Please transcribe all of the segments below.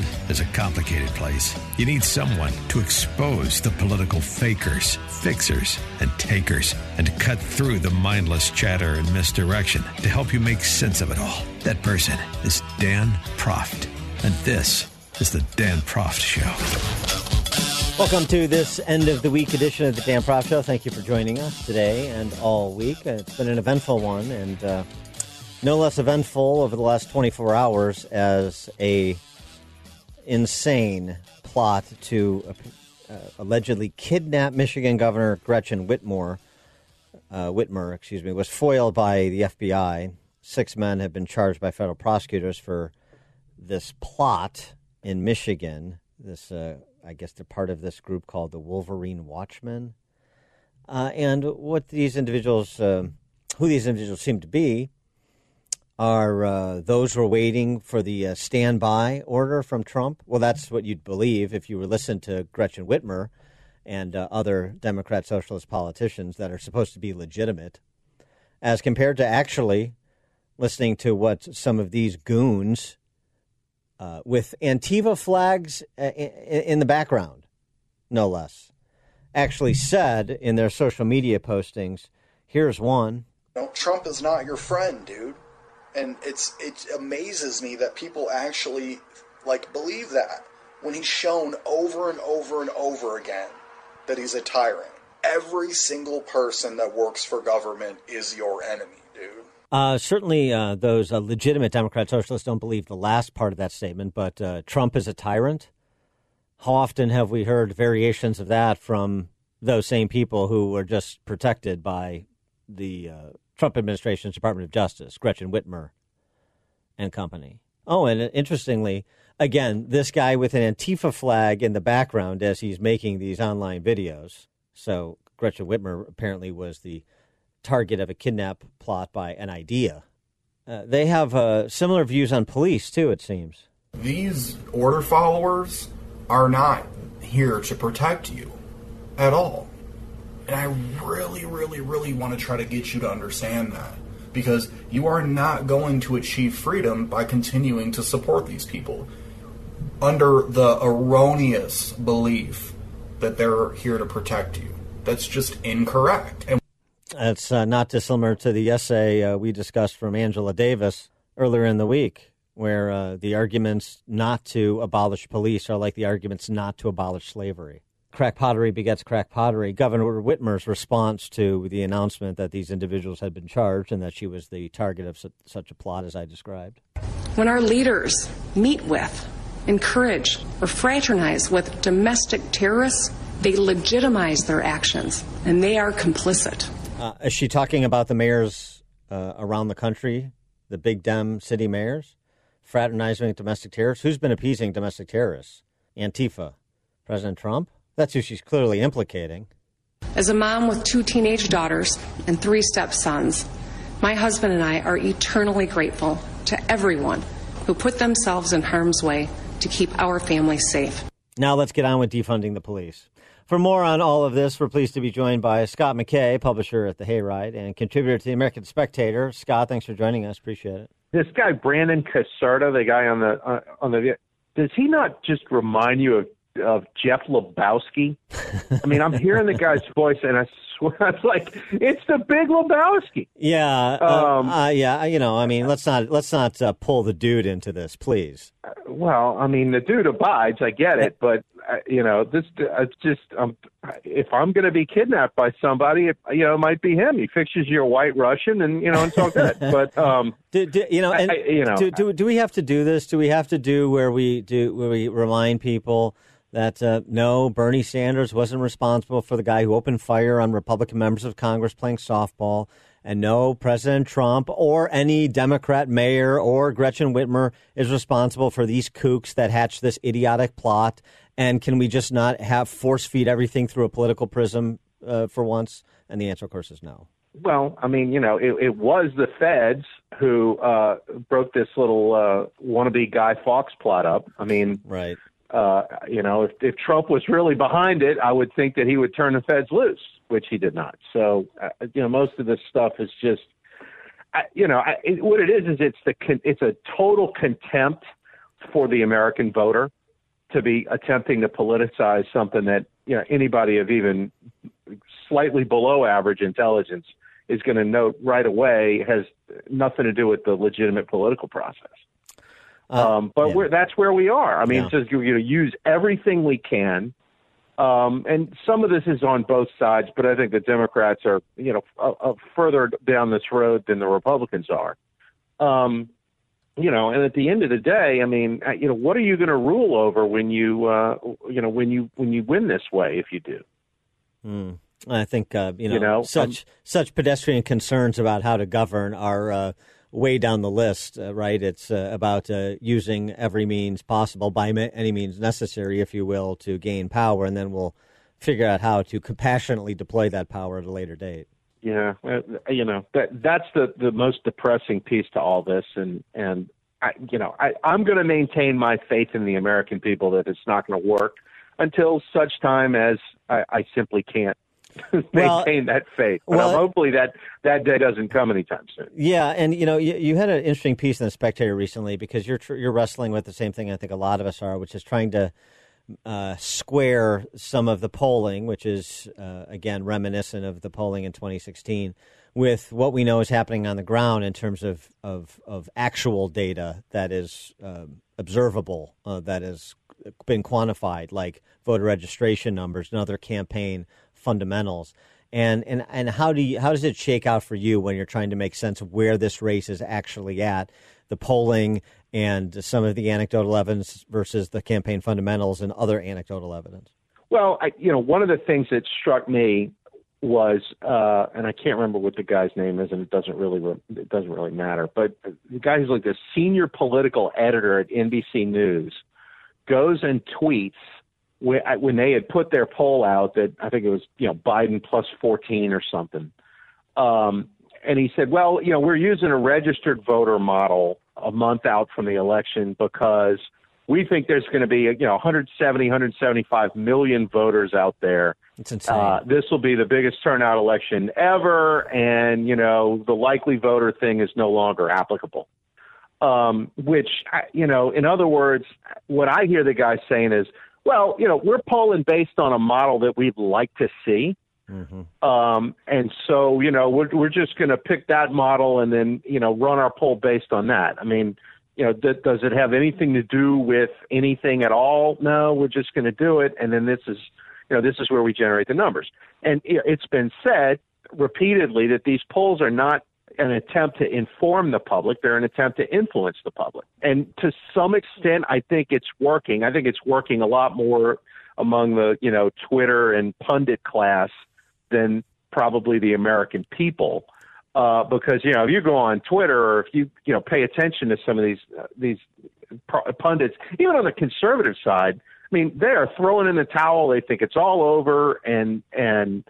World is a complicated place. You need someone to expose the political fakers, fixers, and takers, and to cut through the mindless chatter and misdirection to help you make sense of it all. That person is Dan Proft. And this is the Dan Proft Show. Welcome to this end of the week edition of the Dan Proft Show. Thank you for joining us today and all week. It's been an eventful one, and uh, no less eventful over the last 24 hours as a insane plot to uh, allegedly kidnap Michigan Governor Gretchen Whitmore, uh, Whitmer, excuse me, was foiled by the FBI. Six men have been charged by federal prosecutors for this plot in Michigan. This, uh, I guess, they're part of this group called the Wolverine Watchmen. Uh, and what these individuals, uh, who these individuals seem to be, are uh, those who are waiting for the uh, standby order from Trump. Well, that's what you'd believe if you were listening to Gretchen Whitmer and uh, other Democrat socialist politicians that are supposed to be legitimate, as compared to actually listening to what some of these goons uh, with Antifa flags uh, in, the background, no less, actually said in their social media postings. Here's one. Trump is not your friend, dude. And it's it amazes me that people actually like believe that when he's shown over and over and over again that he's a tyrant. Every single person that works for government is your enemy, dude. Uh, certainly, uh, those uh, legitimate Democrat socialists don't believe the last part of that statement, but uh, Trump is a tyrant. How often have we heard variations of that from those same people who were just protected by the uh, Trump administration's Department of Justice, Gretchen Whitmer and company? Oh, and interestingly, again, this guy with an Antifa flag in the background as he's making these online videos. So Gretchen Whitmer apparently was the target of a kidnap plot by an idea. Uh, they have uh, similar views on police, too, it seems. These order followers are not here to protect you at all. And I really, really, really want to try to get you to understand that. Because you are not going to achieve freedom by continuing to support these people under the erroneous belief that they're here to protect you. That's just incorrect. And It's uh, not dissimilar to the essay uh, we discussed from Angela Davis earlier in the week, where uh, the arguments not to abolish police are like the arguments not to abolish slavery. Crack pottery begets crack pottery. Governor Whitmer's response to the announcement that these individuals had been charged and that she was the target of su- such a plot as I described. When our leaders meet with, encourage, or fraternize with domestic terrorists, they legitimize their actions and they are complicit. Uh, is she talking about the mayors uh, around the country, the big Dem city mayors, fraternizing with domestic terrorists? Who's been appeasing domestic terrorists? Antifa. President Trump? That's who she's clearly implicating. As a mom with two teenage daughters and three stepsons, my husband and I are eternally grateful to everyone who put themselves in harm's way to keep our family safe. Now let's get on with defunding the police. For more on all of this, we're pleased to be joined by Scott McKay, publisher at The Hayride and contributor to the American Spectator. Scott, thanks for joining us. Appreciate it. This guy Brandon Caserta, the guy on the uh, on the does he not just remind you of of Jeff Lebowski? I mean, I'm hearing the guy's voice, and I swear, it's like it's the Big Lebowski. Yeah, Um, uh, uh, yeah. You know, I mean, let's not let's not uh, pull the dude into this, please. Well, I mean, the dude abides. I get it, but uh, you know, this it's just um, if I'm going to be kidnapped by somebody, it, you know, it might be him. He fixes your white Russian, and you know, it's all good. but um, Do, do, you know, and I- you know, do, do do we have to do this? Do we have to do where we do where we remind people that uh, no, Bernie Sanders wasn't responsible for the guy who opened fire on Republican members of Congress playing softball, And no, President Trump or any Democrat mayor or Gretchen Whitmer is responsible for these kooks that hatch this idiotic plot. And can we just not have force feed everything through a political prism uh, for once? And the answer, of course, is no. Well, I mean, you know, it, it was the feds who uh, broke this little uh, wannabe Guy Fawkes plot up. I mean, right. Uh, you know, if, if Trump was really behind it, I would think that he would turn the feds loose, which he did not. So, uh, you know, most of this stuff is just, I, you know, I, it, what it is is it's the it's a total contempt for the American voter to be attempting to politicize something that you know anybody of even slightly below average intelligence is going to note right away has nothing to do with the legitimate political process. Uh, um, but yeah. that's where we are. I mean, yeah. it's just you know, use everything we can. Um, and some of this is on both sides, but I think the Democrats are, you know, a, a further down this road than the Republicans are. Um, you know, and at the end of the day, I mean, uh, you know, what are you going to rule over when you, uh, you know, when you when you win this way? If you do. Hmm. I think uh, you, know, you, know, such um, such pedestrian concerns about how to govern are uh, way down the list, uh, right? It's uh, about uh, using every means possible, by any means necessary, if you will, to gain power, and then we'll figure out how to compassionately deploy that power at a later date. Yeah, you know that that's the the most depressing piece to all this, and and I, you know I I'm going to maintain my faith in the American people that it's not going to work until such time as I, I simply can't maintain well, that faith. But well, hopefully that that day doesn't come anytime soon. Yeah, and you know, you, you, had an interesting piece in the Spectator recently because you're you're wrestling with the same thing I think a lot of us are, which is trying to uh, square some of the polling, which is uh, again reminiscent of the polling in 2016, with what we know is happening on the ground in terms of of, of actual data that is uh, observable, uh, that has been quantified, like voter registration numbers and other campaign fundamentals. And, and and how do you how does it shake out for you when you're trying to make sense of where this race is actually at, the polling and some of the anecdotal evidence versus the campaign fundamentals and other anecdotal evidence? Well, I, you know, one of the things that struck me was, uh, and I can't remember what the guy's name is, and it doesn't really it doesn't really matter. But the guy who's like the senior political editor at NBC News goes and tweets when they had put their poll out that I think it was you know Biden plus 14 or something, um, and he said, well, you know, we're using a registered voter model a month out from the election because we think there's going to be you know 170 175 million voters out there. It's insane. Uh, this will be the biggest turnout election ever, and you know the likely voter thing is no longer applicable. Um, which you know, in other words, what I hear the guy saying is, well, you know, we're polling based on a model that we'd like to see. Mm-hmm. Um, and so, you know, we're, we're just going to pick that model and then, you know, run our poll based on that. I mean, you know, th- does it have anything to do with anything at all? No, we're just going to do it. And then this is, you know, this is where we generate the numbers. And it's been said repeatedly that these polls are not an attempt to inform the public. They're an attempt to influence the public. And to some extent, I think it's working. I think it's working a lot more among the, you know, Twitter and pundit class than probably the American people. Uh, because, you know, if you go on Twitter or if you, you know, pay attention to some of these, uh, these pundits, even on the conservative side, I mean, they are throwing in the towel. They think it's all over. And, and,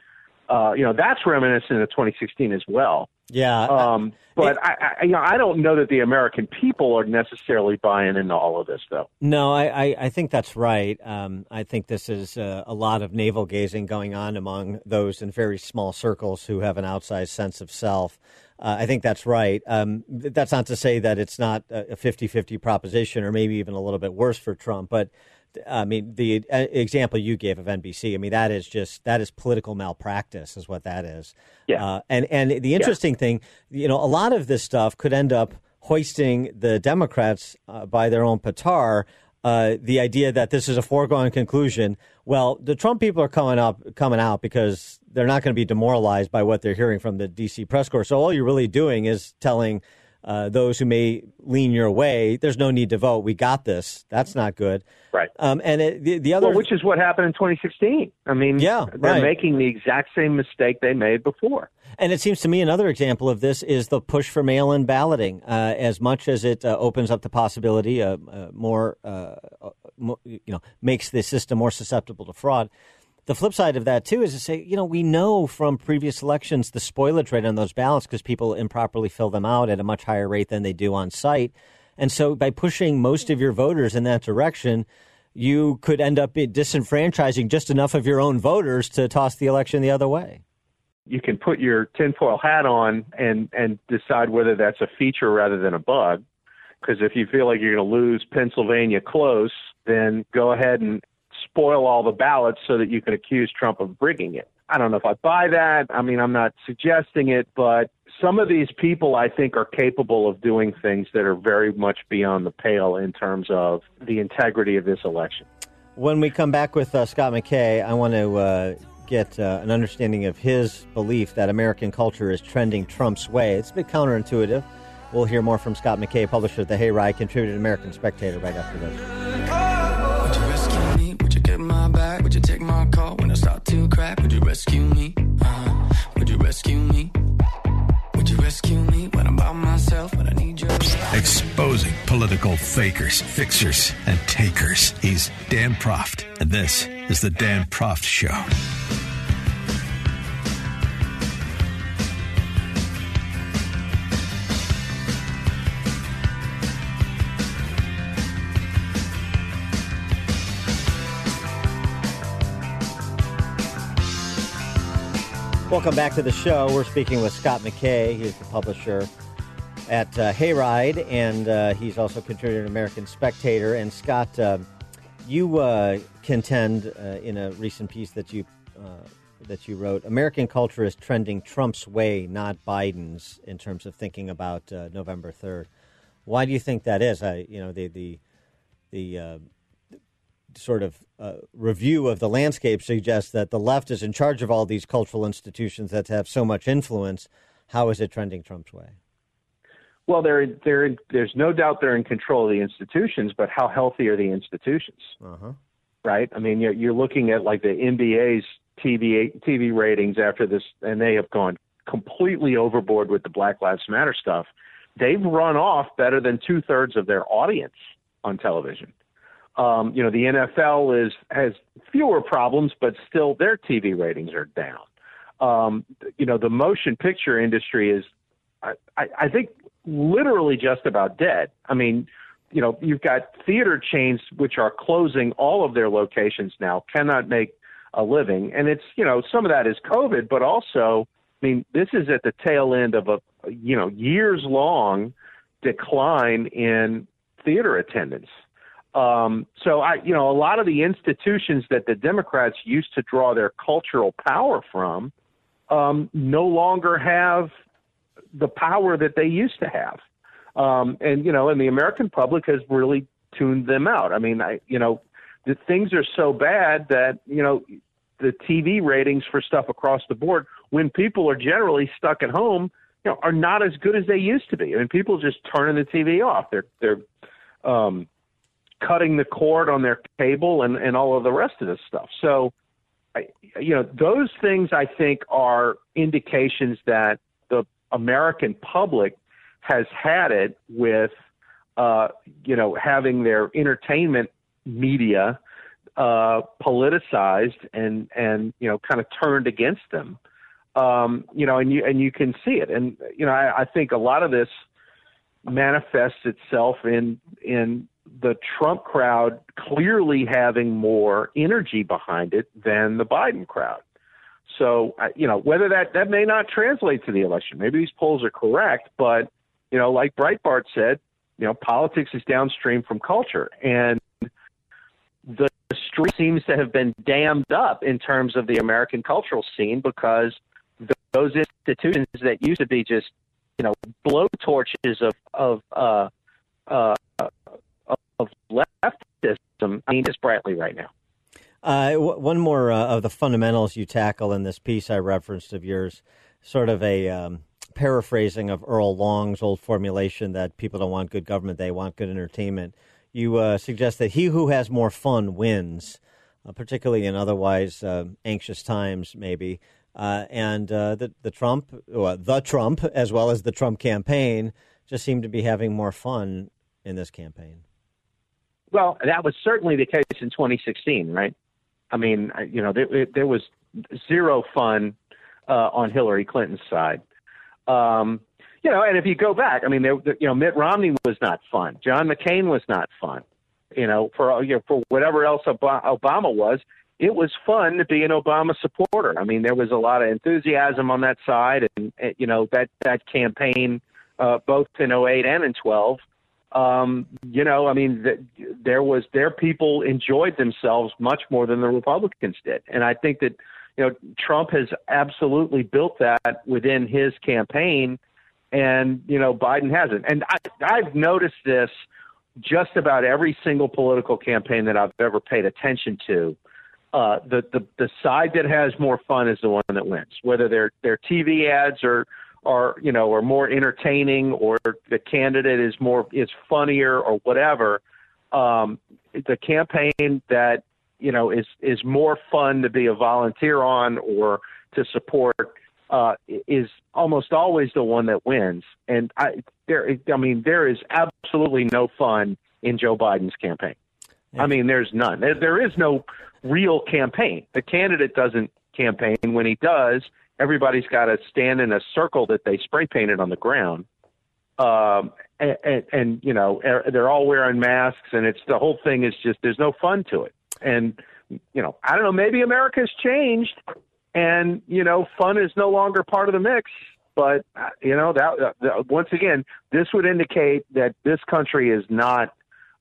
uh, you know, that's reminiscent of 2016 as well. Yeah. Um, but it, I, I, you know, I don't know that the American people are necessarily buying into all of this, though. No, I, I, I think that's right. Um, I think this is uh, a lot of navel gazing going on among those in very small circles who have an outsized sense of self. Uh, I think that's right. Um, that's not to say that it's not a 50 50 proposition or maybe even a little bit worse for Trump, but I mean, the uh, example you gave of NBC, I mean, that is just that is political malpractice, is what that is. Yeah. Uh, and and the interesting yeah. thing, you know, a lot of this stuff could end up hoisting the Democrats uh, by their own petard. Uh, the idea that this is a foregone conclusion. Well, the Trump people are coming up, coming out because they're not going to be demoralized by what they're hearing from the D.C. press corps. So all you're really doing is telling uh, those who may lean your way, there's no need to vote. We got this. That's not good. Right. Um, and it, the, the other, well, which is what happened in 2016. I mean, yeah, they're right. making the exact same mistake they made before. And it seems to me another example of this is the push for mail-in balloting. Uh, as much as it uh, opens up the possibility, uh, uh more, uh, more, you know, makes the system more susceptible to fraud. The flip side of that too is to say, you know, we know from previous elections the spoilage rate on those ballots because people improperly fill them out at a much higher rate than they do on site. And so by pushing most of your voters in that direction, you could end up disenfranchising just enough of your own voters to toss the election the other way. You can put your tinfoil hat on and, and decide whether that's a feature rather than a bug. Because if you feel like you're going to lose Pennsylvania close, then go ahead and spoil all the ballots so that you can accuse Trump of rigging it. I don't know if I buy that. I mean, I'm not suggesting it, but some of these people I think are capable of doing things that are very much beyond the pale in terms of the integrity of this election. When we come back with uh, Scott McKay, I want to uh, get uh, an understanding of his belief that American culture is trending Trump's way. It's a bit counterintuitive. We'll hear more from Scott McKay, publisher of the Hayride, contributor to American Spectator, right after this. Rescue me? Uh-huh. Would you rescue me? Would you rescue me when I'm by myself I need? Exposing political fakers, fixers, and takers. He's Dan Proft, and this is the Dan Proft Show. Welcome back to the show. We're speaking with Scott McKay. He's the publisher at uh, Hayride, and uh, he's also contributor to American Spectator. And Scott, uh, you uh, contend uh, in a recent piece that you uh, that you wrote, American culture is trending Trump's way, not Biden's, in terms of thinking about November third. Why do you think that is? I, you know, the the the sort of uh, review of the landscape suggests that the left is in charge of all these cultural institutions that have so much influence. How is it trending Trump's way? Well, they're, they're, there's no doubt they're in control of the institutions, but how healthy are the institutions? Uh-huh. Right? I mean, you're, you're looking at like the NBA's TV TV ratings after this, and they have gone completely overboard with the Black Lives Matter stuff. They've run off better than two thirds of their audience on television. Um, you know, the NFL is has fewer problems, but still their TV ratings are down. Um, you know, the motion picture industry is, I, I think, literally just about dead. I mean, you know, you've got theater chains which are closing all of their locations now, cannot make a living, and it's you know some of that is COVID, but also, I mean, this is at the tail end of a you know years long decline in theater attendance. Um, so I, you know, a lot of the institutions that the Democrats used to draw their cultural power from um, no longer have the power that they used to have. Um, and you know, and the American public has really tuned them out. I mean, I, you know, the things are so bad that you know the TV ratings for stuff across the board, when people are generally stuck at home, you know, are not as good as they used to be. I mean, people just turning the TV off. They're they're um, cutting the cord on their cable and, and all of the rest of this stuff. So, I, you know, those things I think are indications that the American public has had it with, uh, you know, having their entertainment media uh, politicized and and you know kind of turned against them. Um, you know, and you and you can see it, and you know, I, I think a lot of this manifests itself in in the Trump crowd clearly having more energy behind it than the Biden crowd. So, you know, whether that that may not translate to the election, maybe these polls are correct, but you know, like Breitbart said, you know, politics is downstream from culture, and the street seems to have been dammed up in terms of the American cultural scene because those institutions that used to be just, you know, blowtorches of of uh, uh, of leftism, I mean, it's brightly right now. Uh, w- one more uh, of the fundamentals you tackle in this piece I referenced of yours, sort of a um, paraphrasing of Earl Long's old formulation that people don't want good government, they want good entertainment. You uh, suggest that he who has more fun wins, uh, particularly in otherwise uh, anxious times, maybe. Uh, and uh, the, the Trump, well, the Trump, as well as the Trump campaign, just seem to be having more fun in this campaign. Well, that was certainly the case in 2016, right? I mean, you know, there, there was zero fun uh, on Hillary Clinton's side. Um, you know, and if you go back, I mean, there, you know, Mitt Romney was not fun. John McCain was not fun. You know, for you know, for whatever else Obama was, it was fun to be an Obama supporter. I mean, there was a lot of enthusiasm on that side, and, you know that that campaign, uh, both in 08 and in 12. Um, you know, I mean, th- there was their people enjoyed themselves much more than the Republicans did, and I think that you know Trump has absolutely built that within his campaign, and you know Biden hasn't. And I, I've noticed this just about every single political campaign that I've ever paid attention to uh, the, the the side that has more fun is the one that wins. Whether their their TV ads are are you know are more entertaining or the candidate is more is funnier or whatever. Um, the campaign that you know is is more fun to be a volunteer on or to support uh, is almost always the one that wins. And I there I mean there is absolutely no fun in Joe Biden's campaign. I mean, there's none. There, there is no real campaign. The candidate doesn't campaign. When he does, everybody's got to stand in a circle that they spray painted on the ground. Um, and, and, and you know er, they're all wearing masks, and it's the whole thing is just there's no fun to it. And you know, I don't know, maybe America's changed, and you know, fun is no longer part of the mix. But uh, you know that uh, once again, this would indicate that this country is not,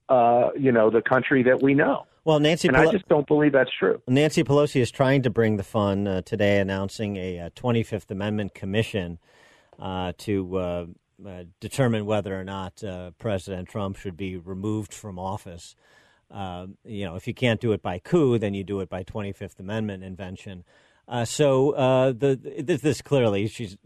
uh, you know, the country that we know. Well, Nancy, and I just don't believe that's true. Nancy Pelosi is trying to bring the fun uh, today, announcing a, a, 25th Amendment commission uh, to uh, uh determine whether or not uh, President Trump should be removed from office. You know, if you can't do it by coup, then you do it by 25th Amendment invention. Uh, so the this, this, clearly, she's.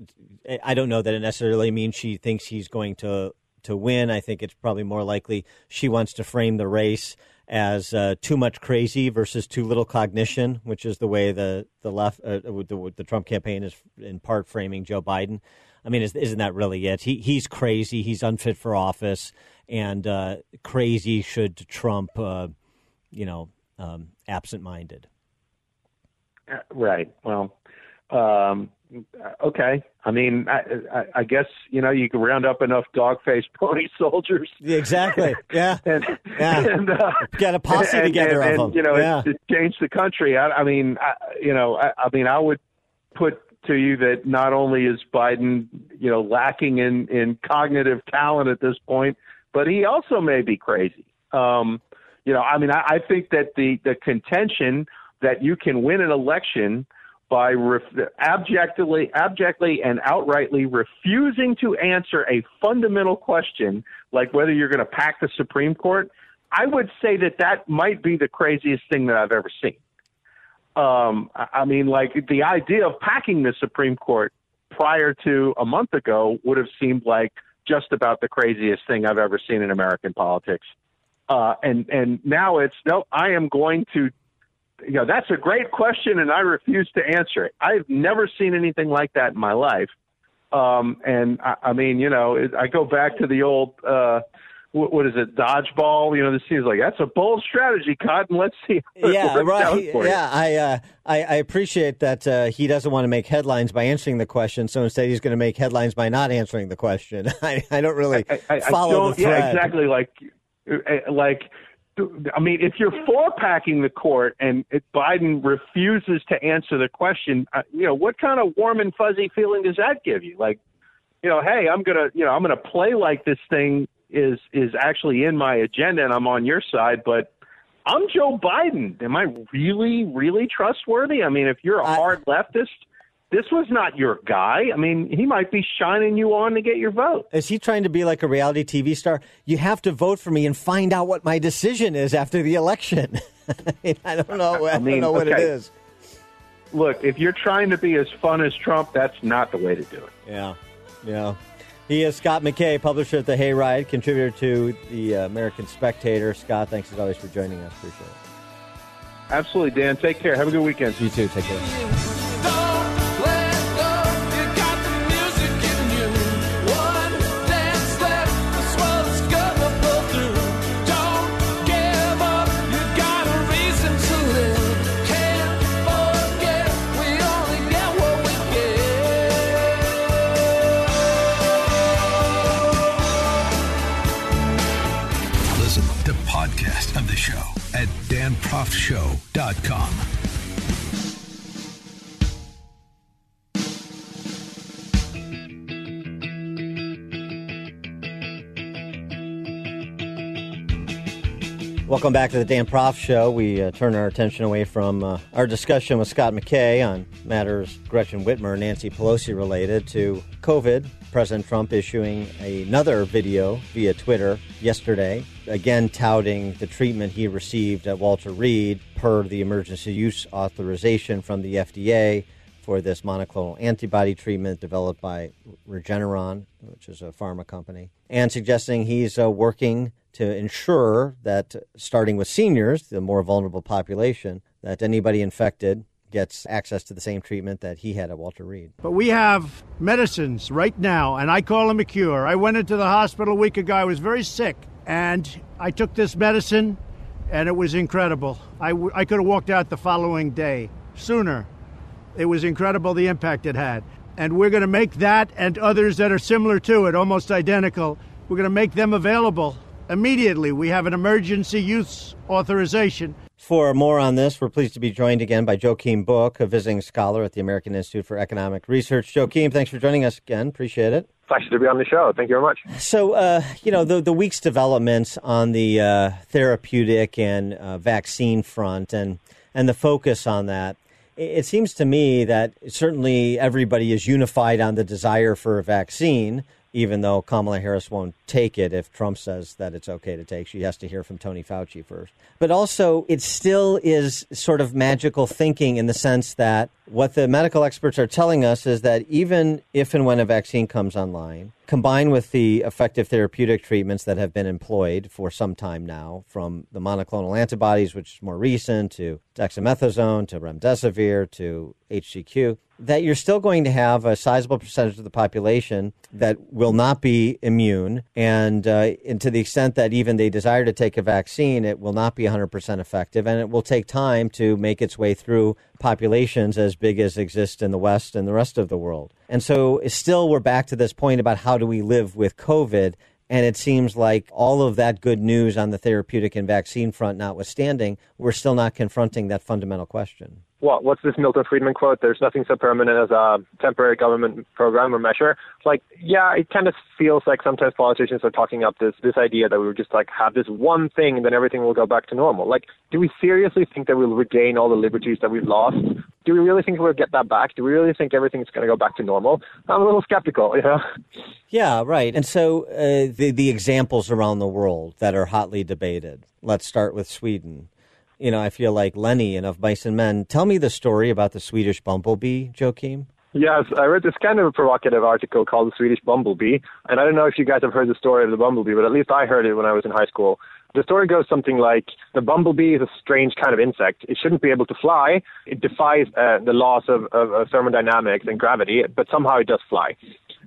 I don't know that it necessarily means she thinks he's going to to win. I think it's probably more likely she wants to frame the race as uh, too much crazy versus too little cognition, which is the way the the left uh, the, the, Trump campaign is in part framing Joe Biden. I mean, isn't that really it? He he's crazy. He's unfit for office, and uh, crazy should trump, uh, you know, um, absent-minded. Uh, right. Well, um, okay. I mean, I, I, I, guess you know you can round up enough dog-faced pony soldiers. Yeah, exactly. Yeah. and yeah. and uh, get a posse and, together and, of them. You know, yeah. it, it changed the country. I, I mean, I, you know, I, I mean, I would put to you that not only is Biden, you know, lacking in in cognitive talent at this point, but he also may be crazy. Um, you know, I mean, I, I think that the the contention that you can win an election by ref- abjectly, abjectly and outrightly refusing to answer a fundamental question like whether you're going to pack the Supreme Court, I would say that that might be the craziest thing that I've ever seen. Um, I mean, like the idea of packing the Supreme Court prior to a month ago would have seemed like just about the craziest thing I've ever seen in American politics. Uh, and and now it's no, I am going to you know, that's a great question, and I refuse to answer it. I've never seen anything like that in my life. Um, and I, I mean, you know, it, I go back to the old, uh, what, what is it, dodgeball? You know, this seems like that's a bold strategy, Cotton. Let's see. Yeah, right. Yeah, I, uh, I, I appreciate that uh, he doesn't want to make headlines by answering the question, so instead he's going to make headlines by not answering the question. I, I don't really I, I, follow the thread. Yeah, exactly. Like, uh, like I mean, if you're for packing the court and Biden refuses to answer the question, uh, you know, what kind of warm and fuzzy feeling does that give you? Like, you know, hey, I'm gonna, you know, I'm gonna play like this thing is is actually in my agenda and I'm on your side, but I'm Joe Biden. Am I really, really trustworthy? I mean, if you're a hard leftist this was not your guy. I mean, he might be shining you on to get your vote. Is he trying to be like a reality TV star? You have to vote for me and find out what my decision is after the election. I don't know. I, I mean, don't know what okay. it is. Look, if you're trying to be as fun as Trump, that's not the way to do it. Yeah. Yeah. He is Scott McKay, publisher at The Hayride, contributor to the uh, American Spectator. Scott, thanks as always for joining us. Appreciate it. Absolutely, Dan. Take care. Have a good weekend. You too. Take care. danproffshow.com. Welcome back to the Dan Proft Show. We uh, turn our attention away from uh, our discussion with Scott McKay on matters Gretchen Whitmer, Nancy Pelosi related to COVID. President Trump issuing another video via Twitter yesterday, again touting the treatment he received at Walter Reed per the emergency use authorization from the FDA for this monoclonal antibody treatment developed by Regeneron, which is a pharma company, and suggesting he's uh, working to ensure that, starting with seniors, the more vulnerable population, that anybody infected gets access to the same treatment that he had at Walter Reed. But we have medicines right now, and I call them a cure. I went into the hospital a week ago. I was very sick, and I took this medicine, and it was incredible. I, w- I could have walked out the following day sooner. It was incredible the impact it had. And we're going to make that and others that are similar to it, almost identical, we're going to make them available immediately. We have an emergency use authorization. For more on this, we're pleased to be joined again by Joakim Book, a visiting scholar at the American Institute for Economic Research. Joakim, thanks for joining us again. Appreciate it. Pleasure to be on the show. Thank you very much. So, uh, you know, the, the week's developments on the uh, therapeutic and uh, vaccine front and, and the focus on that, it, it seems to me that certainly everybody is unified on the desire for a vaccine, even though Kamala Harris won't take it if Trump says that it's okay to take. She has to hear from Tony Fauci first. But also, it still is sort of magical thinking in the sense that what the medical experts are telling us is that even if and when a vaccine comes online, combined with the effective therapeutic treatments that have been employed for some time now, from the monoclonal antibodies, which is more recent, to dexamethasone, to remdesivir, to HCQ, that you're still going to have a sizable percentage of the population that will not be immune. And, uh, and to the extent that even they desire to take a vaccine, it will not be 100% effective. And it will take time to make its way through populations as big as exist in the West and the rest of the world. And so still we're back to this point about how do we live with COVID. And it seems like all of that good news on the therapeutic and vaccine front notwithstanding, we're still not confronting that fundamental question. What, what's this Milton Friedman quote? There's nothing so permanent as a temporary government program or measure. Like, yeah, it kind of feels like sometimes politicians are talking up this this idea that we would just like have this one thing and then everything will go back to normal. Like, do we seriously think that we'll regain all the liberties that we've lost? Do we really think we'll get that back? Do we really think everything's going to go back to normal? I'm a little skeptical, you know. Yeah, right. And so uh, the the examples around the world that are hotly debated. Let's start with Sweden. You know, I feel like Lenny and of Mice and Men. Tell me the story about the Swedish bumblebee, Joakim. Yes, I read this kind of a provocative article called The Swedish Bumblebee. And I don't know if you guys have heard the story of the bumblebee, but at least I heard it when I was in high school. The story goes something like the bumblebee is a strange kind of insect. It shouldn't be able to fly. It defies uh, the laws of, of, of thermodynamics and gravity, but somehow it does fly.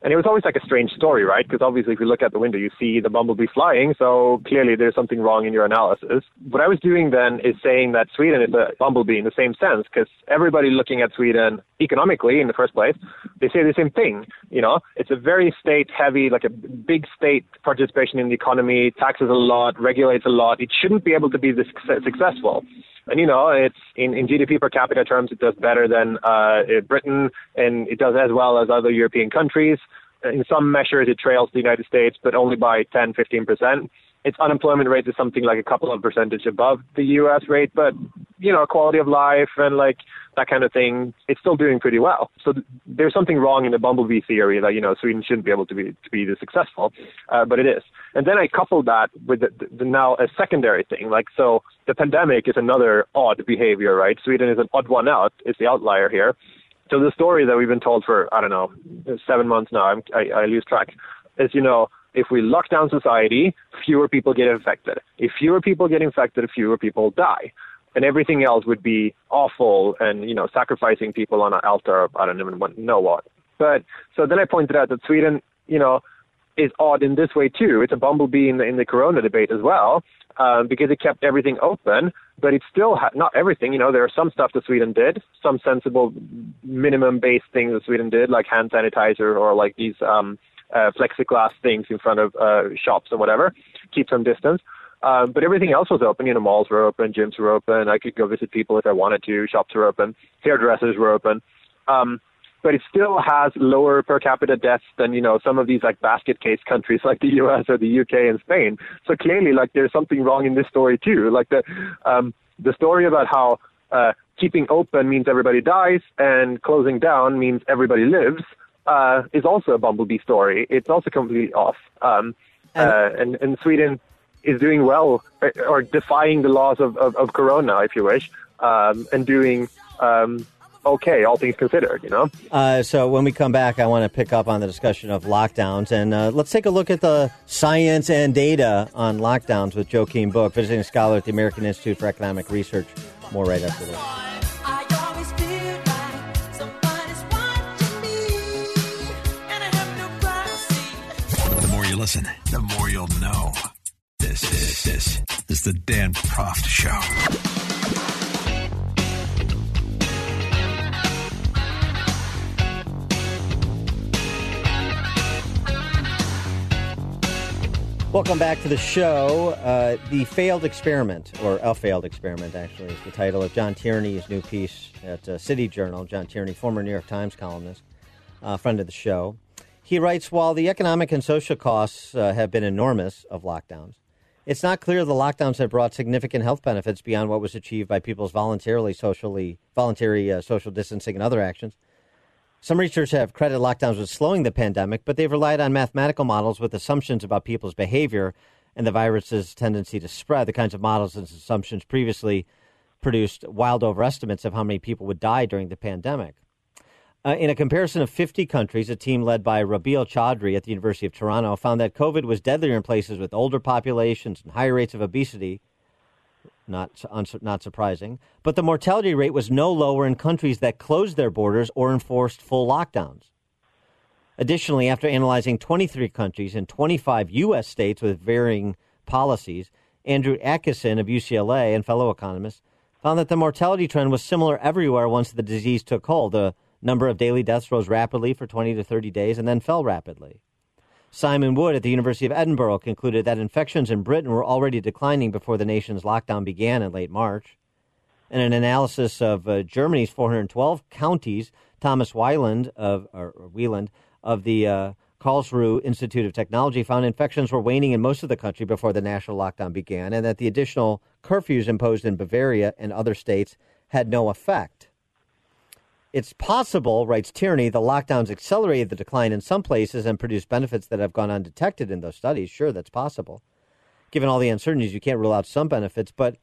And it was always like a strange story, right? Because obviously, if you look at the window, you see the bumblebee flying. So clearly, there's something wrong in your analysis. What I was doing then is saying that Sweden is a bumblebee in the same sense, because everybody looking at Sweden economically in the first place, they say the same thing. You know, it's a very state heavy, like a big state participation in the economy, taxes a lot, regulates a lot. It shouldn't be able to be this successful. And you know, it's in, in GDP per capita terms, it does better than uh, Britain, and it does as well as other European countries. In some measures, it trails the United States, but only by 10, 15 percent. Its unemployment rate is something like a couple of percentage above the U.S. rate, but you know, quality of life and like that kind of thing, it's still doing pretty well. So th- there's something wrong in the bumblebee theory that you know Sweden shouldn't be able to be to be this successful, uh, but it is. And then I coupled that with the, the, now a secondary thing, like so the pandemic is another odd behavior, right? Sweden is an odd one out; it's the outlier here. So the story that we've been told for I don't know seven months now, I'm, I, I lose track, is you know if we lock down society, fewer people get infected. If fewer people get infected, fewer people die. And everything else would be awful and, you know, sacrificing people on an altar of, I don't even know what. But so then I pointed out that Sweden, you know, is odd in this way too. It's a bumblebee in the, in the corona debate as well, um, because it kept everything open, but it still had not everything. You know, there are some stuff that Sweden did, some sensible minimum based things that Sweden did, like hand sanitizer or like these um, uh, plexiglass things in front of uh, shops or whatever, keep some distance. Um, but everything else was open. You know, malls were open, gyms were open. I could go visit people if I wanted to. Shops were open. Hairdressers were open. Um, but it still has lower per capita deaths than you know some of these like basket case countries like the U.S. or the UK and Spain. So clearly, like there's something wrong in this story too. Like the um, the story about how uh, keeping open means everybody dies and closing down means everybody lives uh, is also a bumblebee story. It's also completely off. Um, uh, and, and Sweden is doing well uh, or defying the laws of, of, of Corona, if you wish, um, and doing um, okay, all things considered, you know? Uh, so when we come back, I want to pick up on the discussion of lockdowns. And uh, let's take a look at the science and data on lockdowns with Joakim Book, visiting scholar at the American Institute for Economic Research. More right after this. You listen, the more you'll know. This, this, this is the Dan Proft Show. Welcome back to the show. Uh, the failed experiment, or a failed experiment, actually, is the title of John Tierney's new piece at uh, City Journal. John Tierney, former New York Times columnist, uh, friend of the show. He writes While the economic and social costs uh, have been enormous of lockdowns, it's not clear the lockdowns have brought significant health benefits beyond what was achieved by people's voluntarily socially voluntary uh, social distancing and other actions. Some researchers have credited lockdowns with slowing the pandemic, but they've relied on mathematical models with assumptions about people's behavior and the virus's tendency to spread. The kinds of models and assumptions previously produced wild overestimates of how many people would die during the pandemic. Uh, in a comparison of 50 countries, a team led by Rabail Chaudhry at the University of Toronto found that COVID was deadlier in places with older populations and higher rates of obesity not, not surprising. But the mortality rate was no lower in countries that closed their borders or enforced full lockdowns. Additionally, after analyzing 23 countries and 25 U.S. states with varying policies, Andrew Atkinson of UCLA and fellow economists found that the mortality trend was similar everywhere once the disease took hold. The number of daily deaths rose rapidly for 20 to 30 days and then fell rapidly. Simon Wood at the University of Edinburgh concluded that infections in Britain were already declining before the nation's lockdown began in late March. In an analysis of uh, Germany's 412 counties, Thomas Weiland of, or Wieland of the uh, Karlsruhe Institute of Technology found infections were waning in most of the country before the national lockdown began, and that the additional curfews imposed in Bavaria and other states had no effect. It's possible, writes Tierney, the lockdowns accelerated the decline in some places and produced benefits that have gone undetected in those studies. Sure, that's possible. Given all the uncertainties, you can't rule out some benefits, but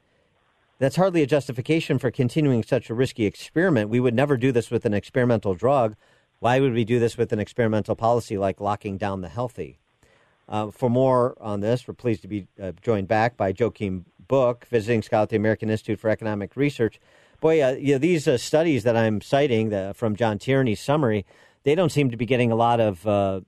that's hardly a justification for continuing such a risky experiment. We would never do this with an experimental drug. Why would we do this with an experimental policy like locking down the healthy? Uh, for more on this, we're pleased to be uh, joined back by Joakim Book, visiting scholar at the American Institute for Economic Research boy, uh, you know, these uh, studies that I'm citing the, from John Tierney's summary, they don't seem to be getting a lot of uh,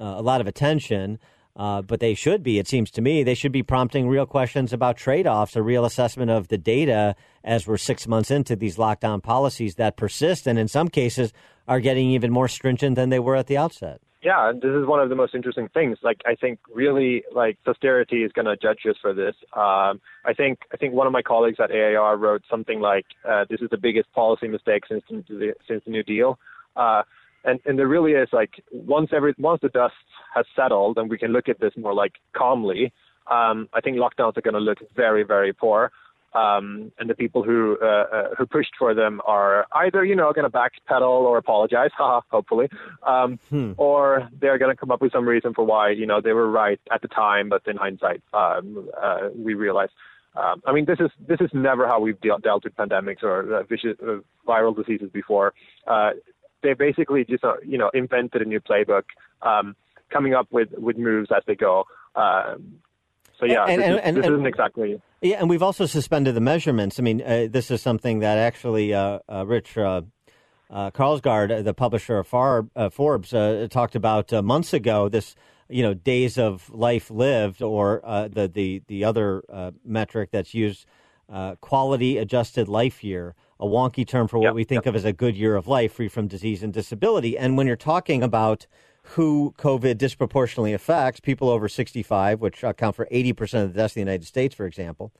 uh a lot of attention. Uh, but they should be, it seems to me. They should be prompting real questions about trade offs, a real assessment of the data as we're six months into these lockdown policies that persist and in some cases are getting even more stringent than they were at the outset yeah, this is one of the most interesting things. Like, I think really, like, austerity is going to judge us for this. Um, I think I think one of my colleagues at AIER wrote something like, uh, "This is the biggest policy mistake since the, since the New Deal." Uh, and and there really is like once every once the dust has settled and we can look at this more like calmly. Um, I think lockdowns are going to look very very poor um, and the people who uh, uh, who pushed for them are either you know going to backpedal or apologize, hopefully, um, hmm. or they're going to come up with some reason for why you know they were right at the time, but in hindsight, um, uh, we realize. Um, I mean, this is this is never how we've de- dealt with pandemics or uh, vicious, uh, viral diseases before. Uh, they basically just uh, you know invented a new playbook, um, coming up with with moves as they go. Um, so yeah, And- this, and- is, this isn't exactly. Yeah, and we've also suspended the measurements. I mean, uh, this is something that actually uh, uh, Rich uh, uh, Karlgaard, uh, the publisher of Far, uh, Forbes, uh, talked about uh, months ago. This, you know, days of life lived, or uh, the the the other uh, metric that's used, uh, quality adjusted life year, a wonky term for what we think of as a good year of life, free from disease and disability. And when you're talking about who COVID disproportionately affects, people over 65, which account for 80% of the deaths in the United States, for example.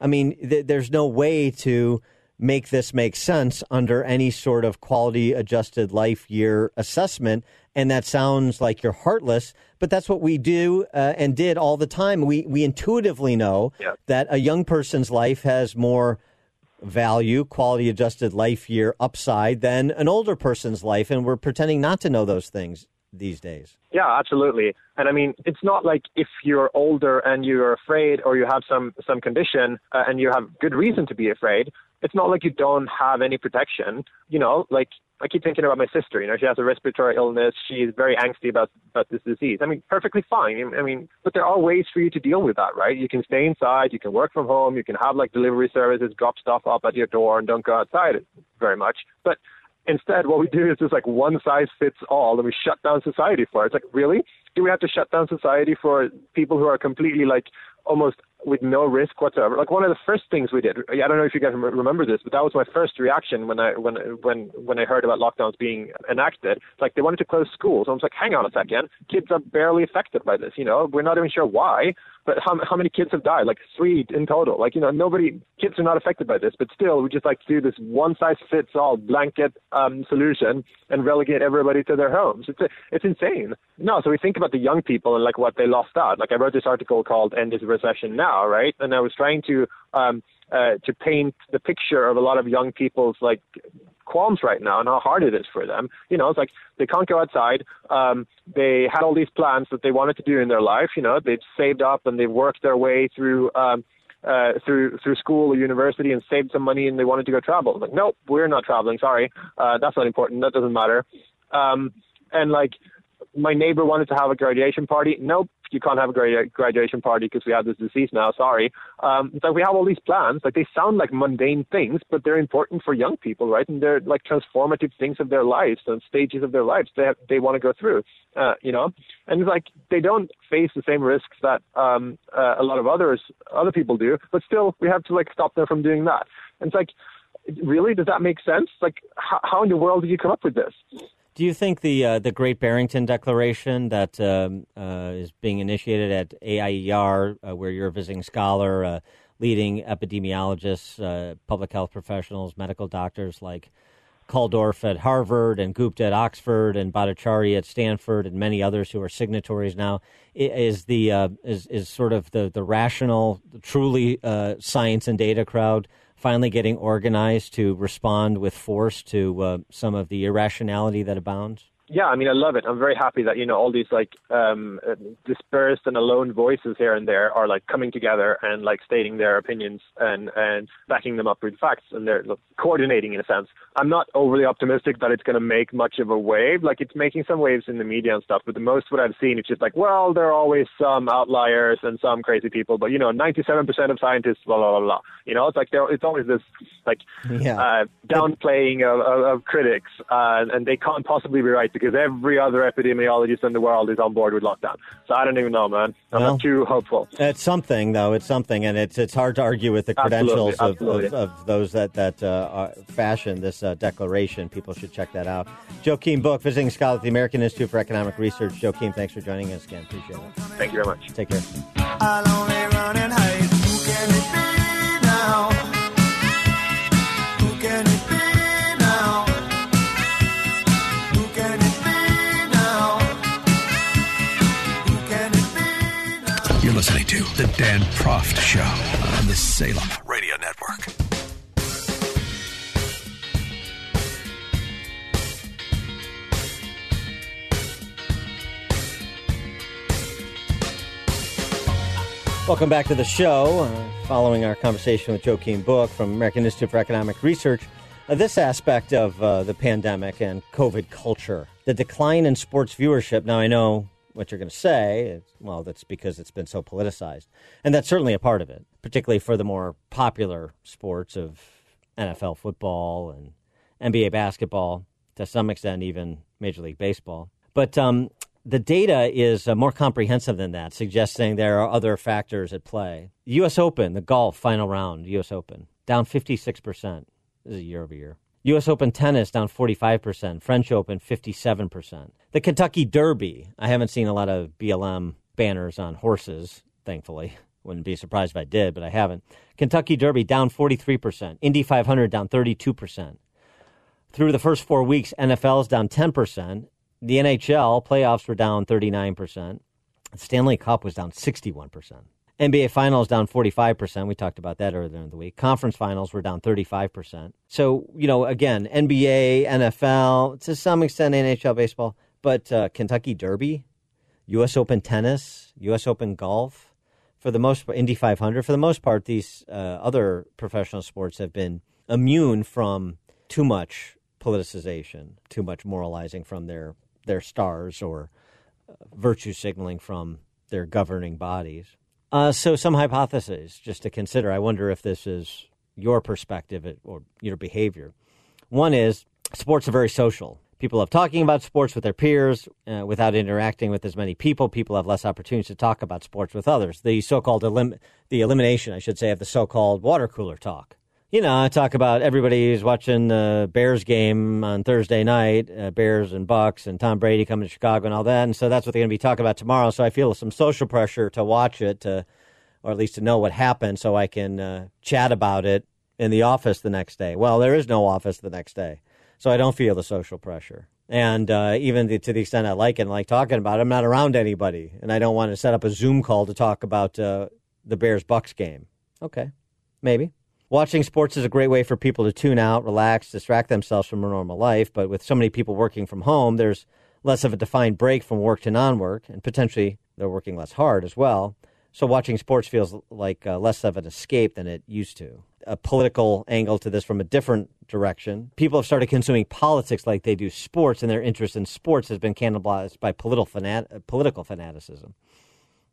I mean, th- there's no way to make this make sense under any sort of quality adjusted life year assessment. And that sounds like you're heartless, but that's what we do uh, and did all the time. We, we intuitively know that a young person's life has more value, quality adjusted life year upside than an older person's life. And we're pretending not to know those things these days. Yeah, absolutely. And I mean, it's not like if you're older and you're afraid or you have some some condition uh, and you have good reason to be afraid. It's not like you don't have any protection. You know, like I keep thinking about my sister. You know, she has a respiratory illness. She is very angsty about about this disease. I mean, perfectly fine. I mean, but there are ways for you to deal with that, right? You can stay inside. You can work from home. You can have like delivery services drop stuff up at your door and don't go outside very much. But Instead, what we do is just like one size fits all, and we shut down society for it. It's like, really? Do we have to shut down society for people who are completely like almost with no risk whatsoever? Like one of the first things we did. I don't know if you guys remember this, but that was my first reaction when I when when when I heard about lockdowns being enacted. It's like they wanted to close schools. I was like, hang on a second, kids are barely affected by this. You know, we're not even sure why. But how how many kids have died? Like three in total. Like you know, nobody kids are not affected by this. But still, we just like to do this one size fits all blanket um, solution and relegate everybody to their homes. It's a, it's insane. No, so we think about the young people and like what they lost out. Like I wrote this article called "End is Recession Now," right? And I was trying to um, uh, to paint the picture of a lot of young people's like qualms right now and how hard it is for them. You know, it's like they can't go outside. Um, they had all these plans that they wanted to do in their life. You know, they've saved up and they've worked their way through. Um, uh, through through school or university and saved some money and they wanted to go travel. Like, nope, we're not traveling. Sorry, uh, that's not important. That doesn't matter. Um, and like, my neighbor wanted to have a graduation party. Nope, you can't have a gradu- graduation party because we have this disease now. Sorry. Um, like we have all these plans. Like they sound like mundane things, but they're important for young people, right? And they're like transformative things of their lives and stages of their lives they they want to go through. Uh, you know, and it's like they don't face the same risks that um, uh, a lot of others other people do, but still we have to like stop them from doing that. And it's like, really, does that make sense? Like, how, how in the world did you come up with this? Do you think the uh, the Great Barrington Declaration that um, uh, is being initiated at AIER, uh, where you're a visiting scholar, uh, leading epidemiologists, uh, public health professionals, medical doctors like Kulldorff at Harvard and Gupta at Oxford and Bhattacharya at Stanford and many others who are signatories now, is the uh, is is sort of the the rational, truly science and data crowd finally getting organized to respond with force to uh, some of the irrationality that abounds? Yeah, I mean, I love it. I'm very happy that you know all these like um, uh, dispersed and alone voices here and there are like coming together and like stating their opinions and and backing them up with facts and they're like, coordinating in a sense. I'm not overly optimistic that it's going to make much of a wave. Like it's making some waves in the media and stuff, but the most what I've seen is just like, well, there are always some outliers and some crazy people, but you know, 97% of scientists, blah blah blah blah. You know, it's like there, it's always this like Yeah. uh, downplaying of, of, of critics, uh, and they can't possibly be right because every other epidemiologist in the world is on board with lockdown. So I don't even know, man. I'm Well, not too hopeful. It's something, though. It's something, and it's it's hard to argue with the Absolutely, credentials of, absolutely. of, of those that that uh, fashion this uh, declaration. People should check that out. Joakim Book, visiting scholar at the American Institute for Economic Research. Joakim, thanks for joining us again. Appreciate it. Thank you very much. Take care. Listening to The Dan Proft Show on the Salem Radio Network. Welcome back to the show. Uh, following our conversation with Joakim Book from American Institute for Economic Research, Uh, this aspect of uh, the pandemic and COVID culture, the decline in sports viewership. Now, I know what you're going to say. Well, that's because it's been so politicized. And that's certainly a part of it, particularly for the more popular sports of NFL football and NBA basketball, to some extent, even Major League Baseball. But um, the data is uh, more comprehensive than that, suggesting there are other factors at play. U.S. Open, the golf final round, U.S. Open, down 56%. This is year over year. U.S. Open tennis down 45%, French Open 57%. The Kentucky Derby, I haven't seen a lot of BLM banners on horses, thankfully. Wouldn't be surprised if I did, but I haven't. Kentucky Derby down 43%, Indy 500 down 32%. Through the first four weeks, NFL is down 10%. The NHL playoffs were down 39%. Stanley Cup was down 61%. NBA finals down 45%. We talked about that earlier in the week. Conference finals were down 35%. So, you know, again, NBA, NFL, to some extent NHL baseball, but uh, Kentucky Derby, U.S. Open tennis, U.S. Open golf, for the most part, Indy 500, for the most part, these uh, other professional sports have been immune from too much politicization, too much moralizing from their, their stars or uh, virtue signaling from their governing bodies. Uh, so, some hypotheses just to consider. I wonder if this is your perspective or your behavior. One is sports are very social. People love talking about sports with their peers uh, without interacting with as many people. People have less opportunities to talk about sports with others. The so-called elim- the elimination, I should say, of the so-called water cooler talk you know, I talk about everybody's watching the Bears game on Thursday night, uh, Bears and Bucks, and Tom Brady coming to Chicago and all that. And so that's what they're going to be talking about tomorrow. So I feel some social pressure to watch it, to, or at least to know what happened, so I can uh, chat about it in the office the next day. Well, there is no office the next day, so I don't feel the social pressure. And uh, even to the extent I like it and like talking about it, I'm not around anybody, and I don't want to set up a Zoom call to talk about uh, the Bears Bucks game. Okay, maybe. Watching sports is a great way for people to tune out, relax, distract themselves from a normal life. But with so many people working from home, there's less of a defined break from work to non work, and potentially they're working less hard as well. So watching sports feels like uh, less of an escape than it used to. A political angle to this from a different direction. People have started consuming politics like they do sports, and their interest in sports has been cannibalized by political, fanat- political fanaticism.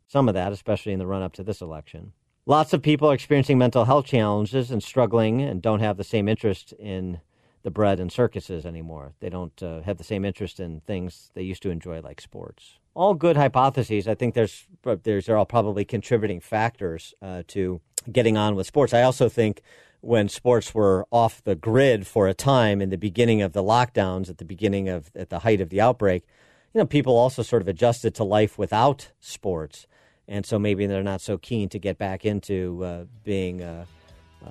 Some of that, especially in the run up to this election. Lots of people are experiencing mental health challenges and struggling and don't have the same interest in the bread and circuses anymore. They don't uh, have the same interest in things they used to enjoy, like sports. All good hypotheses. I think there's there's are all probably contributing factors uh, to getting on with sports. I also think when sports were off the grid for a time in the beginning of the lockdowns, at the beginning of at the height of the outbreak, you know, people also sort of adjusted to life without sports and so maybe they're not so keen to get back into uh, being uh, uh,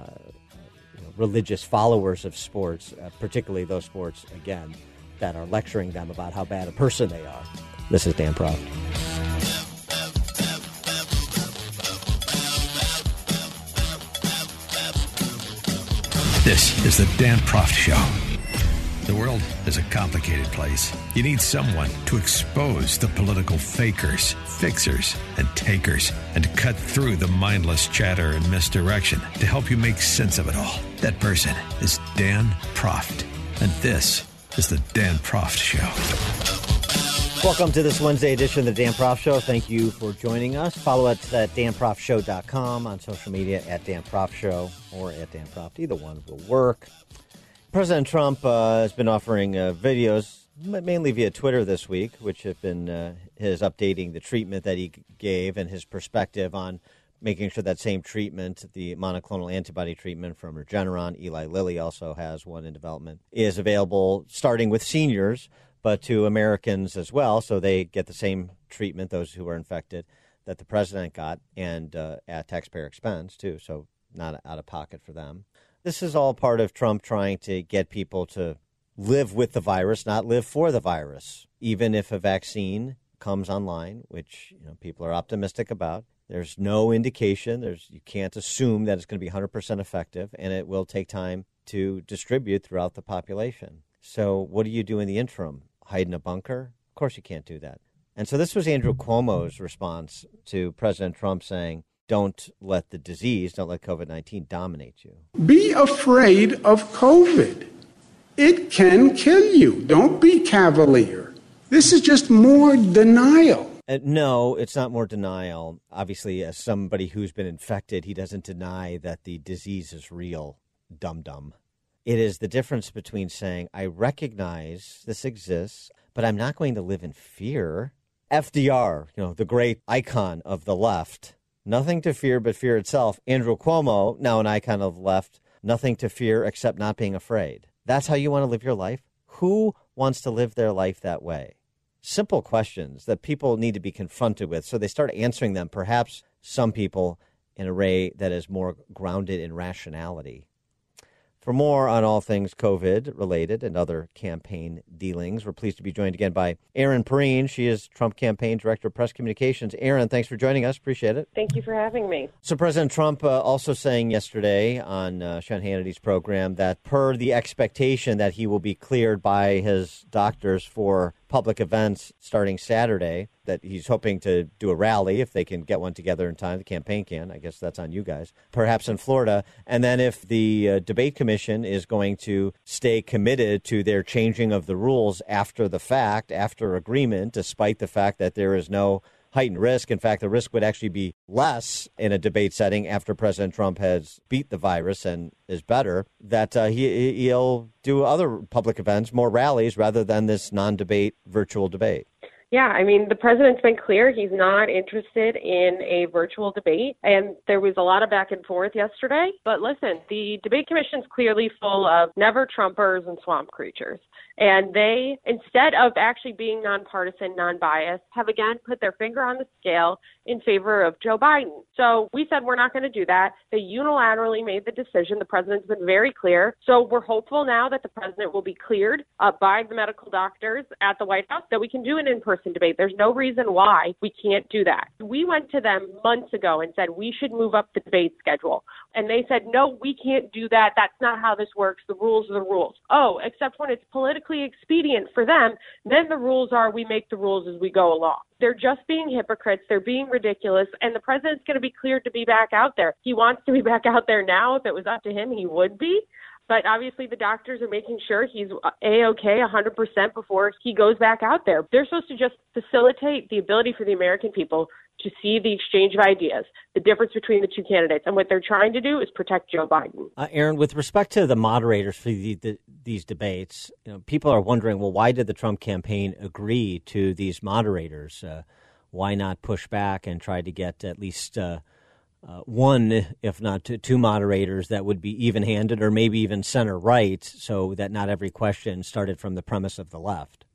you know, religious followers of sports, uh, particularly those sports again that are lecturing them about how bad a person they are. This is Dan Proft. This is the Dan Proft Show. The world is a complicated place. You need someone to expose the political fakers, fixers, and takers, and to cut through the mindless chatter and misdirection to help you make sense of it all. That person is Dan Proft. And this is the Dan Proft Show. Welcome to this Wednesday edition of the Dan Proft Show. Thank you for joining us. Follow us at danproftshow.com on social media at Dan Proft Show or at Dan Proft. Either one will work. President Trump uh, has been offering uh, videos, mainly via Twitter this week, which have been uh, his updating the treatment that he gave and his perspective on making sure that same treatment, the monoclonal antibody treatment from Regeneron, Eli Lilly also has one in development, is available starting with seniors, but to Americans as well, so they get the same treatment, those who are infected, that the president got, and uh, at taxpayer expense, too, so not out of pocket for them. This is all part of Trump trying to get people to live with the virus, not live for the virus. Even if a vaccine comes online, which you know, people are optimistic about, there's no indication. There's you can't assume that it's going to be 100% effective, and it will take time to distribute throughout the population. So, what do you do in the interim? Hide in a bunker? Of course, you can't do that. And so, this was Andrew Cuomo's response to President Trump saying, don't let the disease, don't let COVID 19 dominate you. Be afraid of COVID. it can kill you. Don't be cavalier. This is just more denial. Uh, no, it's not more denial. Obviously, as somebody who's been infected, he doesn't deny that the disease is real. Dum dum. It is the difference between saying, I recognize this exists, but I'm not going to live in fear. FDR, you know, the great icon of the left, nothing to fear but fear itself. Andrew Cuomo, now an icon of left, nothing to fear except not being afraid. That's how you want to live your life? Who wants to live their life that way? Simple questions that people need to be confronted with. So they start answering them, perhaps some people in a way that is more grounded in rationality. For more on all things COVID related and other campaign dealings, we're pleased to be joined again by Erin Perrine. She is Trump Campaign Director of Press Communications. Erin, thanks for joining us. Appreciate it. Thank you for having me. So, President Trump uh, also saying yesterday on uh, Sean Hannity's program that per the expectation that he will be cleared by his doctors for public events starting Saturday, that he's hoping to do a rally if they can get one together in time. The campaign can. I guess that's on you guys. Perhaps in Florida. And then if the uh, debate commission is going to stay committed to their changing of the rules after the fact, after agreement, despite the fact that there is no heightened risk. In fact, the risk would actually be less in a debate setting after President Trump has beat the virus and is better. That uh, he he'll do other public events, more rallies, rather than this non-debate virtual debate. Yeah, I mean, the president's been clear he's not interested in a virtual debate, and there was a lot of back and forth yesterday. But listen, the debate commission's clearly full of never Trumpers and swamp creatures. And they, instead of actually being nonpartisan, non biased, have again put their finger on the scale in favor of Joe Biden. So we said we're not going to do that. They unilaterally made the decision. The president's been very clear. So we're hopeful now that the president will be cleared uh, by the medical doctors at the White House that we can do an in person debate. There's no reason why we can't do that. We went to them months ago and said we should move up the debate schedule. And they said, no, we can't do that. That's not how this works. The rules are the rules. Oh, except when it's politically expedient for them, then the rules are we make the rules as we go along. They're just being hypocrites. They're being ridiculous. And the president's going to be cleared to be back out there. He wants to be back out there now. If it was up to him, he would be. But obviously, the doctors are making sure he's a okay 100% before he goes back out there. They're supposed to just facilitate the ability for the American people to see the exchange of ideas, the difference between the two candidates. And what they're trying to do is protect Joe Biden. Uh, Erin, with respect to the moderators for the, the, these debates, you know, people are wondering, well, why did the Trump campaign agree to these moderators? Uh, why not push back and try to get at least uh, uh one, if not two, two moderators that would be even handed or maybe even center right so that not every question started from the premise of the left?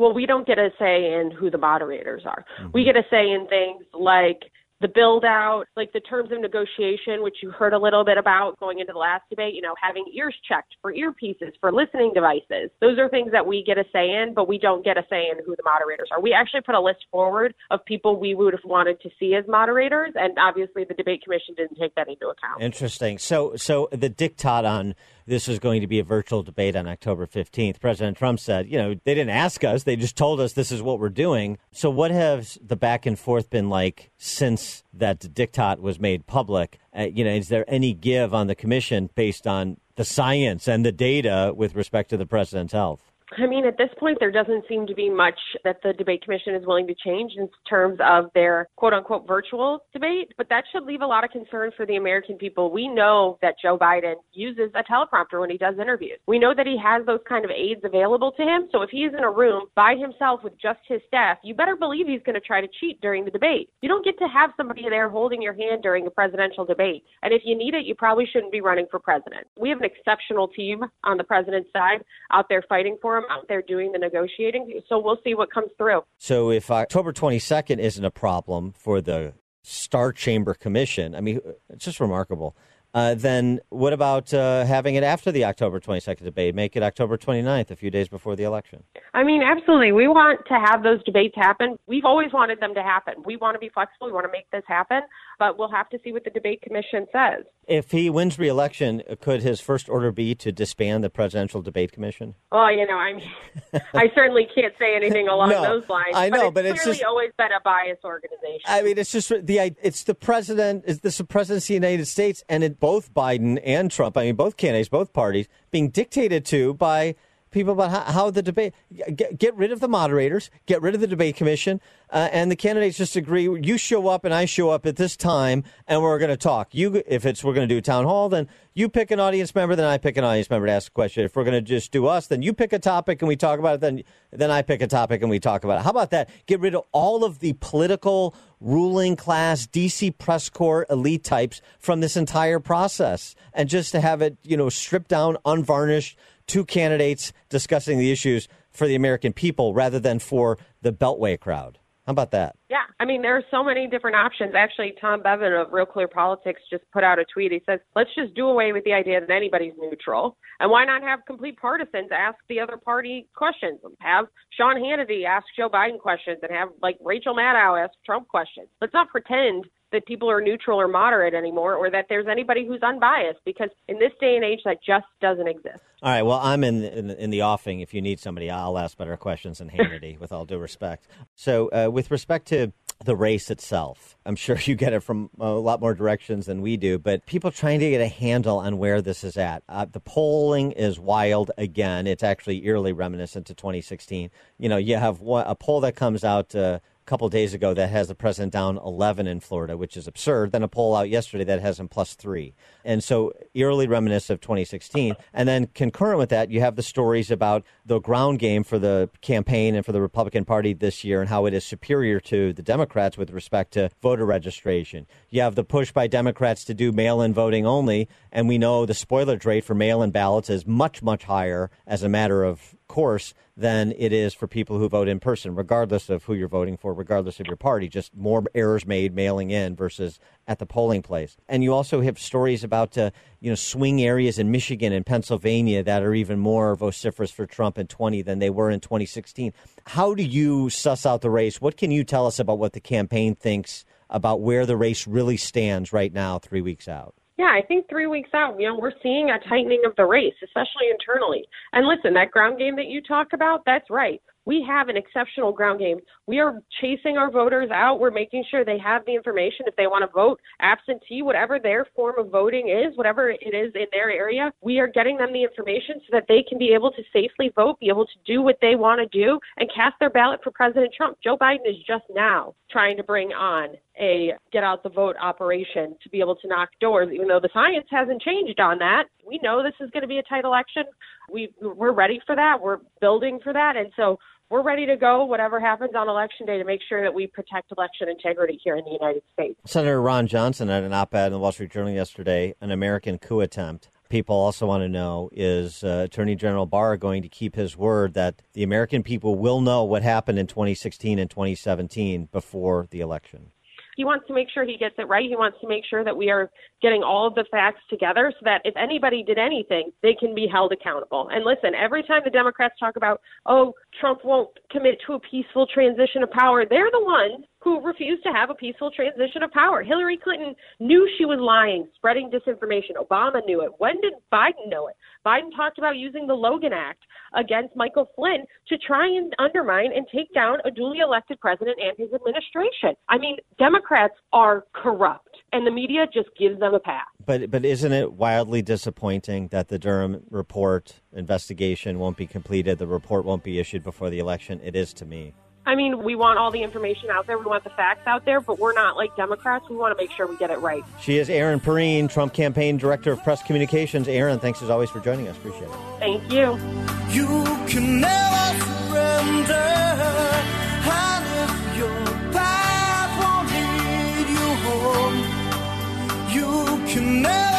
Well, we don't get a say in who the moderators are. Mm-hmm. We get a say in things like the build out, like the terms of negotiation, which you heard a little bit about going into the last debate, you know, having ears checked for earpieces, for listening devices. Those are things that we get a say in, but we don't get a say in who the moderators are. We actually put a list forward of people we would have wanted to see as moderators, and obviously the debate commission didn't take that into account. Interesting. So, so the diktat on this is going to be a virtual debate on October 15th. President Trump said, you know, they didn't ask us, they just told us this is what we're doing. So, what has the back and forth been like since that diktat was made public? Uh, you know, is there any give on the commission based on the science and the data with respect to the president's health? I mean, at this point, there doesn't seem to be much that the debate commission is willing to change in terms of their quote unquote virtual debate, but that should leave a lot of concern for the American people. We know that Joe Biden uses a teleprompter when he does interviews. We know that he has those kind of aids available to him. So if he's in a room by himself with just his staff, you better believe he's going to try to cheat during the debate. You don't get to have somebody there holding your hand during a presidential debate. And if you need it, you probably shouldn't be running for president. We have an exceptional team on the president's side out there fighting for him out there doing the negotiating. So we'll see what comes through. So if October 22nd isn't a problem for the Star Chamber Commission, I mean, it's just remarkable. Uh, then what about uh, having it after the October 22nd debate? Make it October 29th, a few days before the election. I mean, absolutely. We want to have those debates happen. We've always wanted them to happen. We want to be flexible. We want to make this happen, but we'll have to see what the debate commission says. If he wins re-election, could his first order be to disband the presidential debate commission? Well, you know, I mean, I certainly can't say anything along no, those lines. I know, but it's, but it's just, always been a biased organization. I mean, it's just the it's the president. Is this the presidency of the United States, and it both Biden and Trump, I mean, both candidates, both parties, being dictated to by people about how, how the debate get, get, rid of the moderators, get rid of the debate commission, uh, and the candidates just agree. You show up and I show up at this time, and we're going to talk. You, if it's we're going to do a town hall, then you pick an audience member, then I pick an audience member to ask a question. If we're going to just do us, then you pick a topic and we talk about it. Then then I pick a topic and we talk about it. How about that? Get rid of all of the political ruling class DC press corps elite types from this entire process, and just to have it, you know, stripped down, unvarnished two candidates discussing the issues for the American people rather than for the Beltway crowd. How about that? Yeah, I mean, there are so many different options. Actually, Tom Bevan of Real Clear Politics just put out a tweet. He says, let's just do away with the idea that anybody's neutral. And why not have complete partisans ask the other party questions? Have Sean Hannity ask Joe Biden questions and have, like, Rachel Maddow ask Trump questions. Let's not pretend that people are neutral or moderate anymore or that there's anybody who's unbiased because in this day and age that just doesn't exist. All right. Well, I'm in in, in the offing. If you need somebody, I'll ask better questions than Hannity, with all due respect. So, uh, with respect to the race itself, I'm sure you get it from a lot more directions than we do. But people trying to get a handle on where this is at. Uh, the polling is wild again. It's actually eerily reminiscent to 2016. You know, you have one, a poll that comes out. Uh, couple days ago that has the president down 11 in Florida, which is absurd. Then a poll out yesterday that has him plus three. And so eerily reminiscent of 2016. And then concurrent with that, you have the stories about the ground game for the campaign and for the Republican Party this year and how it is superior to the Democrats with respect to voter registration. You have the push by Democrats to do mail in voting only. And we know the spoilage rate for mail in ballots is much, much higher as a matter of course than it is for people who vote in person, regardless of who you're voting for, regardless of your party. Just more errors made mailing in versus at the polling place. And you also have stories about uh, you know swing areas in Michigan and Pennsylvania that are even more vociferous for Trump in 20 than they were in 2016. How do you suss out the race? What can you tell us about what the campaign thinks about where the race really stands right now, three weeks out? Yeah, I think three weeks out, you know, we're seeing a tightening of the race, especially internally. And listen, that ground game that you talk about, that's right. We have an exceptional ground game. We are chasing our voters out. We're making sure they have the information if they want to vote absentee, whatever their form of voting is, whatever it is in their area. We are getting them the information so that they can be able to safely vote, be able to do what they want to do, and cast their ballot for President Trump. Joe Biden is just now trying to bring on a get out the vote operation to be able to knock doors, even though the science hasn't changed on that. We know this is going to be a tight election. We, we're ready for that. We're building for that. And so we're ready to go, whatever happens on election day, to make sure that we protect election integrity here in the United States. Senator Ron Johnson had an op ed in the Wall Street Journal yesterday, an American coup attempt. People also want to know is uh, Attorney General Barr going to keep his word that the American people will know what happened in 2016 and 2017 before the election? He wants to make sure he gets it right. He wants to make sure that we are getting all of the facts together so that if anybody did anything, they can be held accountable. And listen, every time the Democrats talk about, oh, Trump won't commit to a peaceful transition of power, they're the ones who refused to have a peaceful transition of power. Hillary Clinton knew she was lying, spreading disinformation. Obama knew it. When did Biden know it? Biden talked about using the Logan Act against Michael Flynn to try and undermine and take down a duly elected president and his administration. I mean, Democrats are corrupt, and the media just gives them a pass. But but isn't it wildly disappointing that the Durham report investigation won't be completed? The report won't be issued before the election. It is to me. I mean, we want all the information out there. We want the facts out there, but we're not like Democrats. We want to make sure we get it right. She is Erin Perrine, Trump Campaign Director of Press Communications. Erin, thanks as always for joining us. Appreciate it. Thank you. You can never surrender. And if your path won't lead you home, you can never surrender.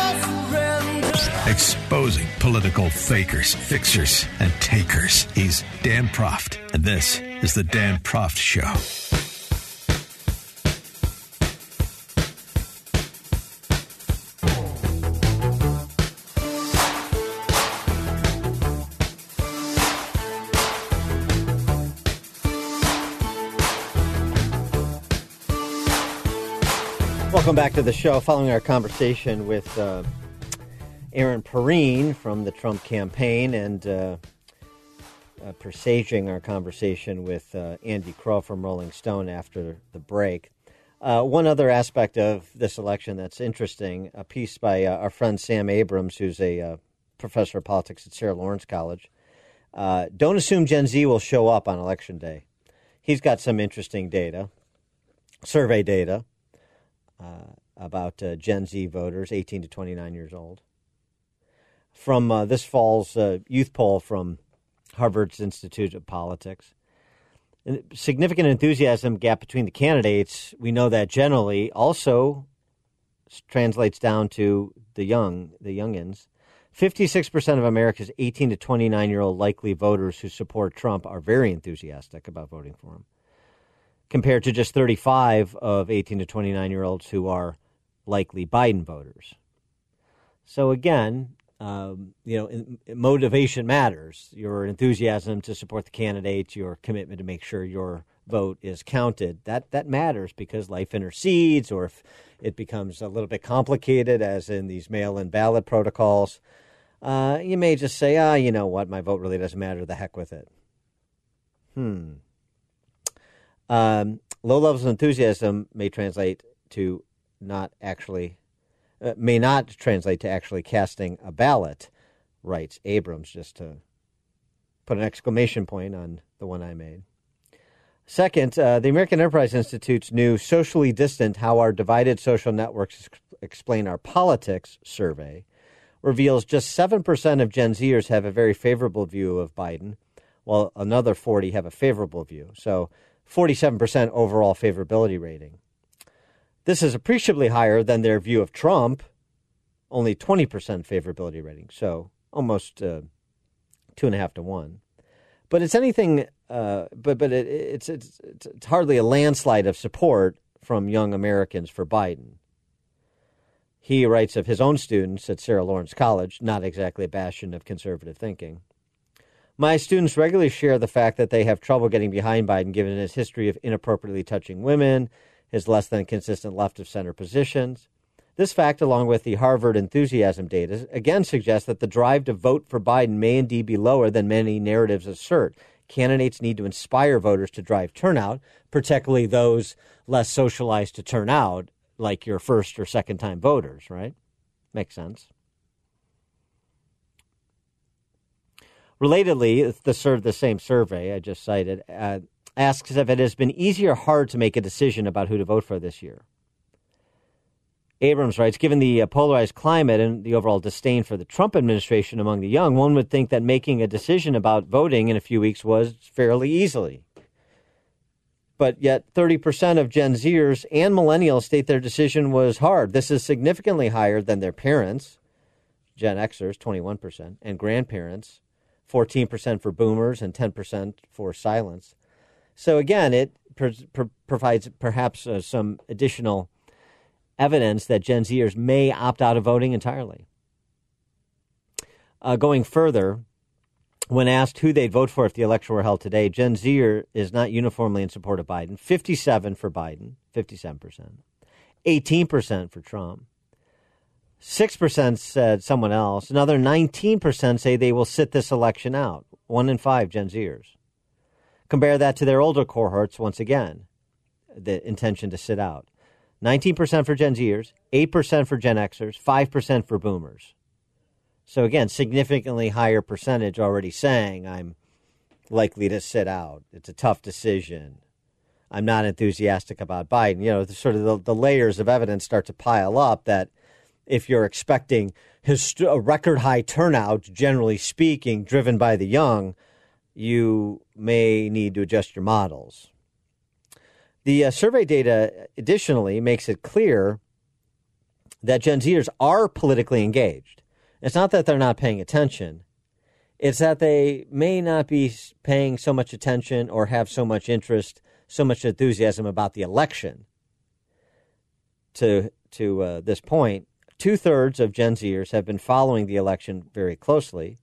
Exposing political fakers, fixers, and takers. He's Dan Proft, and this is the Dan Proft Show. Welcome back to the show. Following our conversation with uh, Erin Perrine from the Trump campaign and uh, uh, presaging our conversation with uh, Andy Kroll from Rolling Stone after the break. Uh, one other aspect of this election that's interesting a piece by uh, our friend Sam Abrams, who's a uh, professor of politics at Sarah Lawrence College. Don't assume Gen Z will show up on election day. He's got some interesting data, survey data about Gen Z voters, 18 to 29 years old. From uh, this fall's uh, youth poll from Harvard's Institute of Politics significant enthusiasm gap between the candidates, we know that generally also translates down to the young, the youngins. 56% of America's 18 to 29 year old likely voters who support Trump are very enthusiastic about voting for him, compared to just 35 of 18 to 29 year olds who are likely Biden voters. So again, um, you know, in, motivation matters. Your enthusiasm to support the candidate, your commitment to make sure your vote is counted. That that matters because life intercedes, or if it becomes a little bit complicated, as in these mail-in ballot protocols, uh, you may just say, ah, you know what, my vote really doesn't matter. The heck with it. Hmm. Um, low levels of enthusiasm may translate to not actually may not translate to actually casting a ballot, writes Abrams, just to put an exclamation point on the one I made. Second, uh, the American Enterprise Institute's new Socially Distant How Our Divided Social Networks Explain Our Politics survey reveals just 7% of Gen Zers have a very favorable view of Biden, while another 40 have a favorable view. So 47% overall favorability rating. This is appreciably higher than their view of Trump, only 20% favorability rating, so almost uh, two and a half to one. But it's anything, uh, but but it, it's, it's it's hardly a landslide of support from young Americans for Biden. He writes of his own students at Sarah Lawrence College, not exactly a bastion of conservative thinking. My students regularly share the fact that they have trouble getting behind Biden given his history of inappropriately touching women his less than consistent left of center positions. This fact, along with the Harvard enthusiasm data, again suggests that the drive to vote for Biden may indeed be lower than many narratives assert. Candidates need to inspire voters to drive turnout, particularly those less socialized to turn out, like your first or second time voters, right? Makes sense. Relatedly, the, the same survey I just cited, uh, asks if it has been easy or hard to make a decision about who to vote for this year. Abrams writes Given the uh, polarized climate and the overall disdain for the Trump administration among the young, one would think that making a decision about voting in a few weeks was fairly easily. But yet, 30% of Gen Zers and millennials state their decision was hard. This is significantly higher than their parents, Gen Xers, 21%, and grandparents, 14% for boomers and 10% for silence. So again, it provides perhaps uh, some additional evidence that Gen Zers may opt out of voting entirely. Uh, going further, when asked who they'd vote for if the election were held today, Gen Zer is not uniformly in support of Biden. 57 for Biden, 57%. 18% for Trump. 6% said someone else. Another 19% say they will sit this election out. One in five Gen Zers. Compare that to their older cohorts once again, the intention to sit out. 19% for Gen Zers, 8% for Gen Xers, 5% for boomers. So again, significantly higher percentage already saying I'm likely to sit out. It's a tough decision. I'm not enthusiastic about Biden. You know, the, sort of the, the layers of evidence start to pile up that if you're expecting his, a record high turnout, generally speaking, driven by the young, you may need to adjust your models. The uh, survey data additionally makes it clear that Gen Zers are politically engaged. It's not that they're not paying attention, it's that they may not be paying so much attention or have so much interest, so much enthusiasm about the election. To, to uh, this point, two thirds of Gen Zers have been following the election very closely.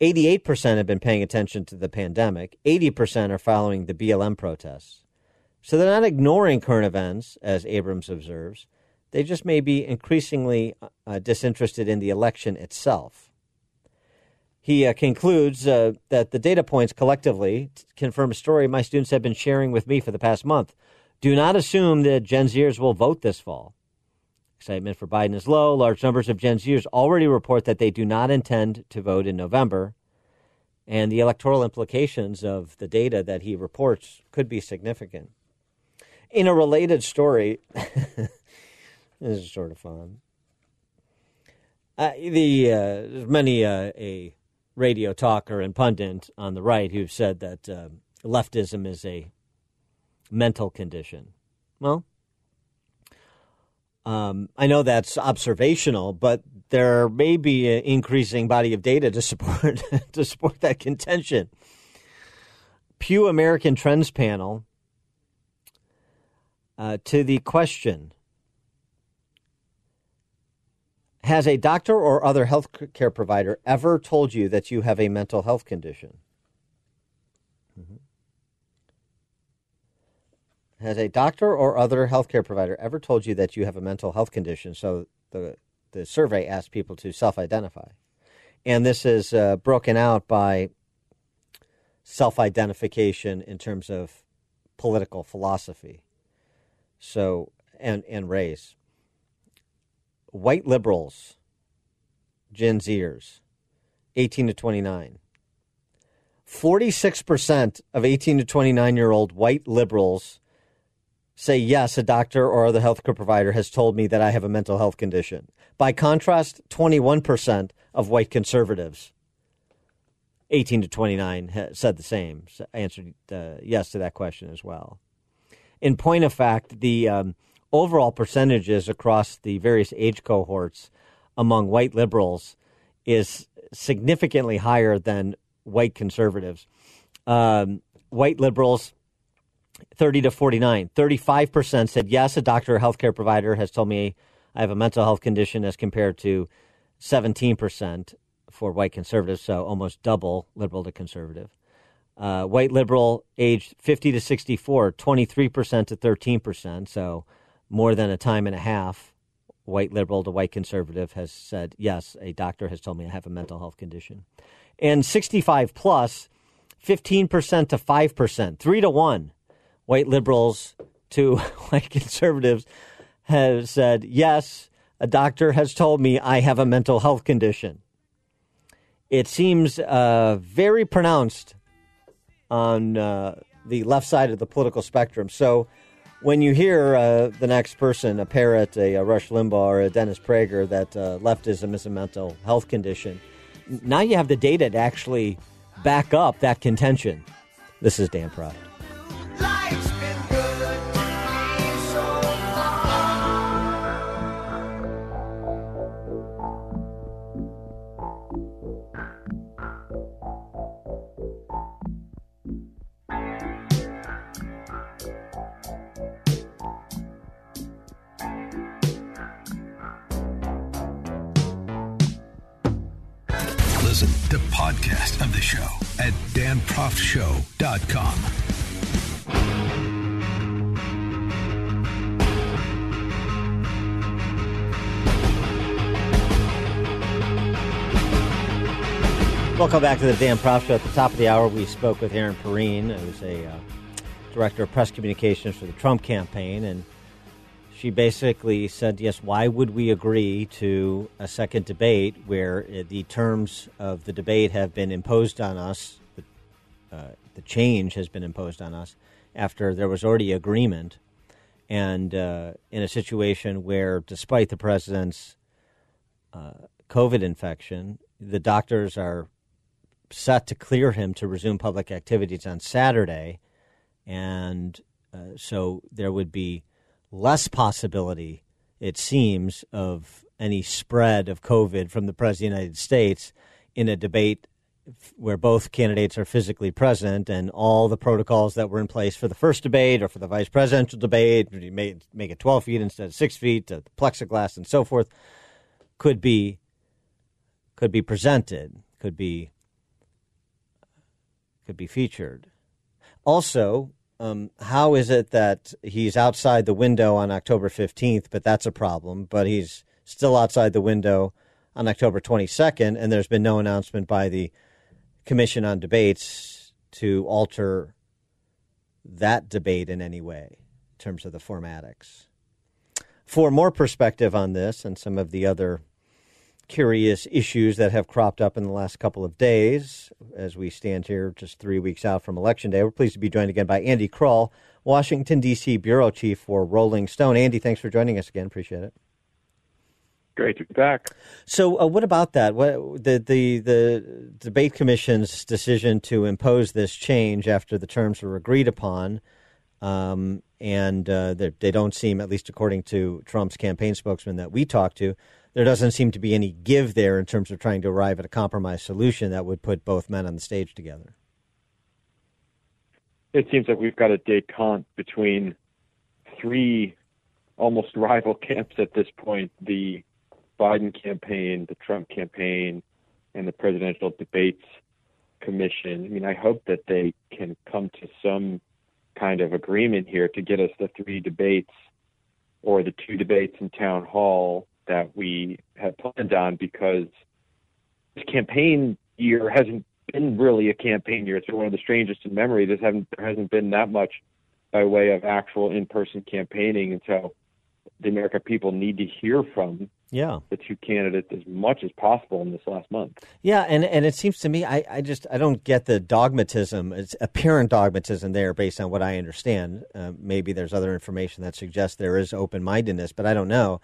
88% have been paying attention to the pandemic. 80% are following the BLM protests. So they're not ignoring current events, as Abrams observes. They just may be increasingly uh, disinterested in the election itself. He uh, concludes uh, that the data points collectively confirm a story my students have been sharing with me for the past month. Do not assume that Gen Zers will vote this fall. Excitement for Biden is low. Large numbers of Gen Zers already report that they do not intend to vote in November. And the electoral implications of the data that he reports could be significant. In a related story, this is sort of fun. Uh, the uh, there's many uh, a radio talker and pundit on the right who've said that uh, leftism is a mental condition. Well, um, I know that's observational, but there may be an increasing body of data to support to support that contention. Pew American Trends Panel uh, to the question Has a doctor or other health care provider ever told you that you have a mental health condition? Has a doctor or other healthcare provider ever told you that you have a mental health condition? So the the survey asked people to self-identify, and this is uh, broken out by self-identification in terms of political philosophy. So and and race white liberals, Gen Zers, 18 to 29. 46% of 18 to 29 year old white liberals say, yes, a doctor or other healthcare provider has told me that I have a mental health condition. By contrast, 21% of white conservatives, 18 to 29, said the same, answered uh, yes to that question as well. In point of fact, the um, overall percentages across the various age cohorts among white liberals is significantly higher than white conservatives. Um, white liberals, 30 to 49, 35% said, yes, a doctor or healthcare provider has told me I have a mental health condition as compared to 17% for white conservatives, so almost double liberal to conservative. Uh, white liberal aged 50 to 64, 23% to 13%, so more than a time and a half, white liberal to white conservative has said, yes, a doctor has told me I have a mental health condition. And 65 plus, 15% to 5%, three to one, white liberals to white conservatives have said, yes, a doctor has told me I have a mental health condition. It seems uh, very pronounced on uh, the left side of the political spectrum. So, when you hear uh, the next person, a parrot, a, a, Rush Limbaugh, or a Dennis Prager, that uh, leftism is a mental health condition, now you have the data to actually back up that contention. This is Dan Proft. podcast of the show at danproftshow.com. Welcome back to the Dan Proft Show. At the top of the hour, we spoke with Erin Perrine, who's a uh, director of press communications for the Trump campaign, and she basically said, yes, why would we agree to a second debate where uh, the terms of the debate have been imposed on us, uh, the change has been imposed on us after there was already agreement, and uh, in a situation where, despite the president's uh, COVID infection, the doctors are set to clear him to resume public activities on Saturday, and uh, so there would be less possibility, it seems, of any spread of COVID from the President of the United States in a debate where both candidates are physically present and all the protocols that were in place for the first debate or for the vice presidential debate, you make, make it 12 feet instead of 6 feet, to plexiglass and so forth, could be could be presented, could be could be featured. Also, um, how is it that he's outside the window on October 15th, but that's a problem, but he's still outside the window on October 22nd, and there's been no announcement by the Commission on Debates to alter that debate in any way? in terms of the formatics. For more perspective on this and some of the other curious issues that have cropped up in the last couple of days, as we stand here just three weeks out from Election Day, we're pleased to be joined again by Andy Kroll, Washington, D.C. Bureau Chief for Rolling Stone. Andy, thanks for joining us again. Appreciate it. Great to be back. So, uh, what about that? What the the the debate commission's decision to impose this change after the terms were agreed upon, um, and uh, they, they don't seem, at least according to Trump's campaign spokesman that we talked to, there doesn't seem to be any give there in terms of trying to arrive at a compromise solution that would put both men on the stage together. It seems like we've got a détente between three almost rival camps at this point: the Biden campaign, the Trump campaign, and the presidential debates commission. I mean, I hope that they can come to some kind of agreement here to get us the three debates or the two debates in town hall that we had planned on because this campaign year hasn't been really a campaign year. It's been one of the strangest in memory. This haven't there hasn't been that much by way of actual in person campaigning and so the American people need to hear from yeah. the two candidates as much as possible in this last month. Yeah, and, and it seems to me I, I just I don't get the dogmatism. It's apparent dogmatism there based on what I understand. Uh, maybe there's other information that suggests there is open mindedness, but I don't know.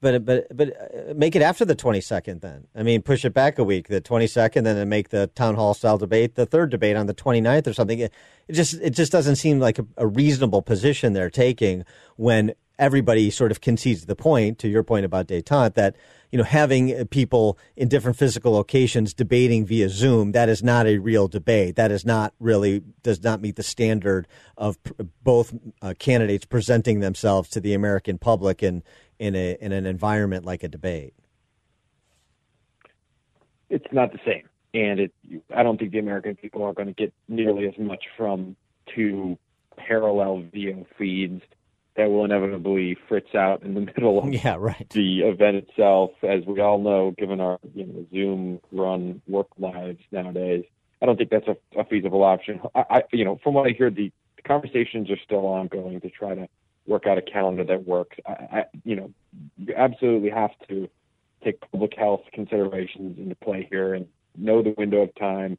But but but uh, make it after the 22nd then. I mean, push it back a week, the 22nd, then make the town hall style debate the third debate on the 29th or something. It, just it just doesn't seem like a, a reasonable position they're taking when everybody sort of concedes the point to your point about detente that you know having people in different physical locations debating via Zoom that is not a real debate. That is not really does not meet the standard of pr- both uh, candidates presenting themselves to the American public in in a in an environment like a debate. It's not the same, and it. I don't think the American people are going to get nearly as much from two parallel video feeds that will inevitably fritz out in the middle of yeah, right. the event itself. As we all know, given our you know, Zoom run work lives nowadays, I don't think that's a, a feasible option. I, I, you know, from what I hear, the, the conversations are still ongoing to try to work out a calendar that works. I, I, you know, you absolutely have to take public health considerations into play here and know the window of time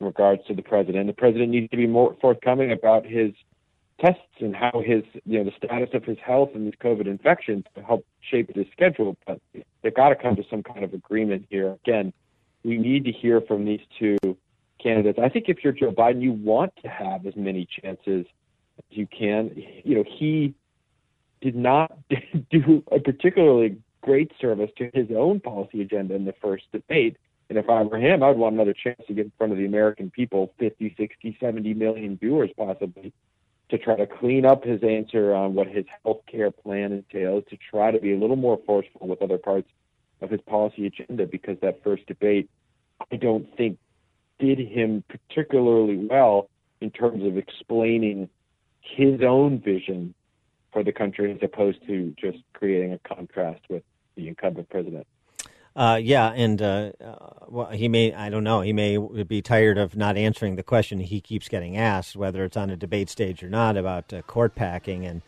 in regards to the president. The president needs to be more forthcoming about his tests and how his you know the status of his health and his COVID infection to help shape his schedule. But they've got to come to some kind of agreement here. Again, we need to hear from these two candidates. I think if you're Joe Biden, you want to have as many chances as you can. You know, he did not do a particularly great service to his own policy agenda in the first debate. And if I were him, I'd want another chance to get in front of the American people, 50, 60, 70 million viewers possibly, to try to clean up his answer on what his health care plan entails, to try to be a little more forceful with other parts of his policy agenda, because that first debate, I don't think, did him particularly well in terms of explaining his own vision for the country as opposed to just creating a contrast with the incumbent president. Uh, yeah, and uh, well, he may, I don't know, he may be tired of not answering the question he keeps getting asked, whether it's on a debate stage or not, about uh, court packing and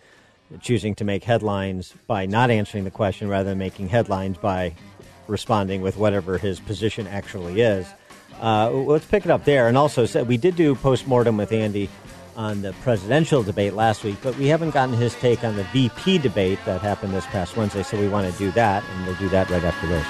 choosing to make headlines by not answering the question rather than making headlines by responding with whatever his position actually is. Uh, let's pick it up there. And also, so we did do postmortem with Andy on the presidential debate last week, but we haven't gotten his take on the VP debate that happened this past Wednesday, so we want to do that, and we'll do that right after this.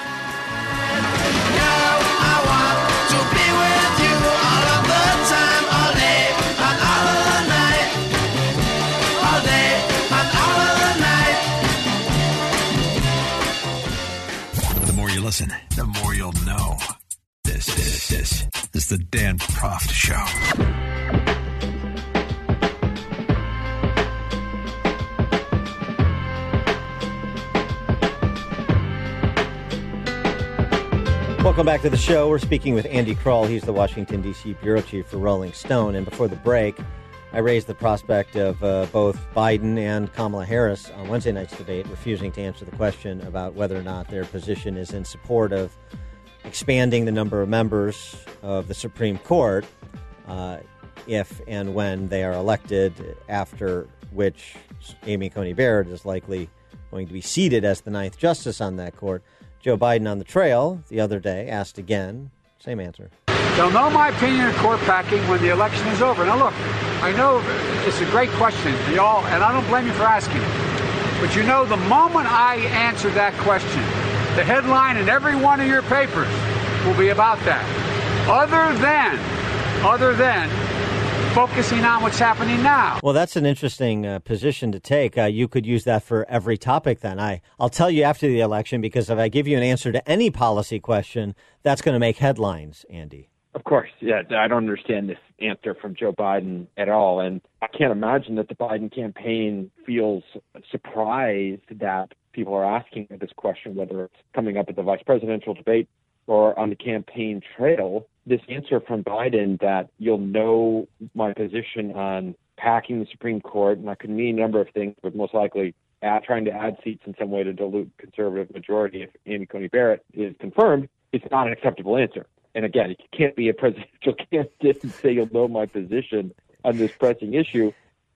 The more you listen, the more you'll know. This, this, this is the Dan Proft Show. Welcome back to the show. We're speaking with Andy Kroll. He's the Washington, D.C. bureau chief for Rolling Stone. And before the break, I raised the prospect of uh, both Biden and Kamala Harris on Wednesday night's debate refusing to answer the question about whether or not their position is in support of expanding the number of members of the Supreme Court uh, if and when they are elected after which Amy Coney Barrett is likely going to be seated as the ninth justice on that court. Joe Biden on the trail the other day asked again, same answer. They'll know my opinion of court packing when the election is over. Now, look, I know it's a great question, y'all, and I don't blame you for asking. But you know, the moment I answer that question, the headline in every one of your papers will be about that. Other than, other than focusing on what's happening now. Well, that's an interesting uh, position to take. Uh, you could use that for every topic. Then I, I'll tell you after the election because if I give you an answer to any policy question, that's going to make headlines. Andy. Of course, yeah. I don't understand this answer from Joe Biden at all, and I can't imagine that the Biden campaign feels surprised that people are asking this question, whether it's coming up at the vice presidential debate or on the campaign trail. This answer from Biden that you'll know my position on packing the Supreme Court, and that could mean a number of things, but most likely at trying to add seats in some way to dilute conservative majority if Amy Coney Barrett is confirmed, it's not an acceptable answer. And again, you can't be a presidential candidate and say you'll know my position on this pressing issue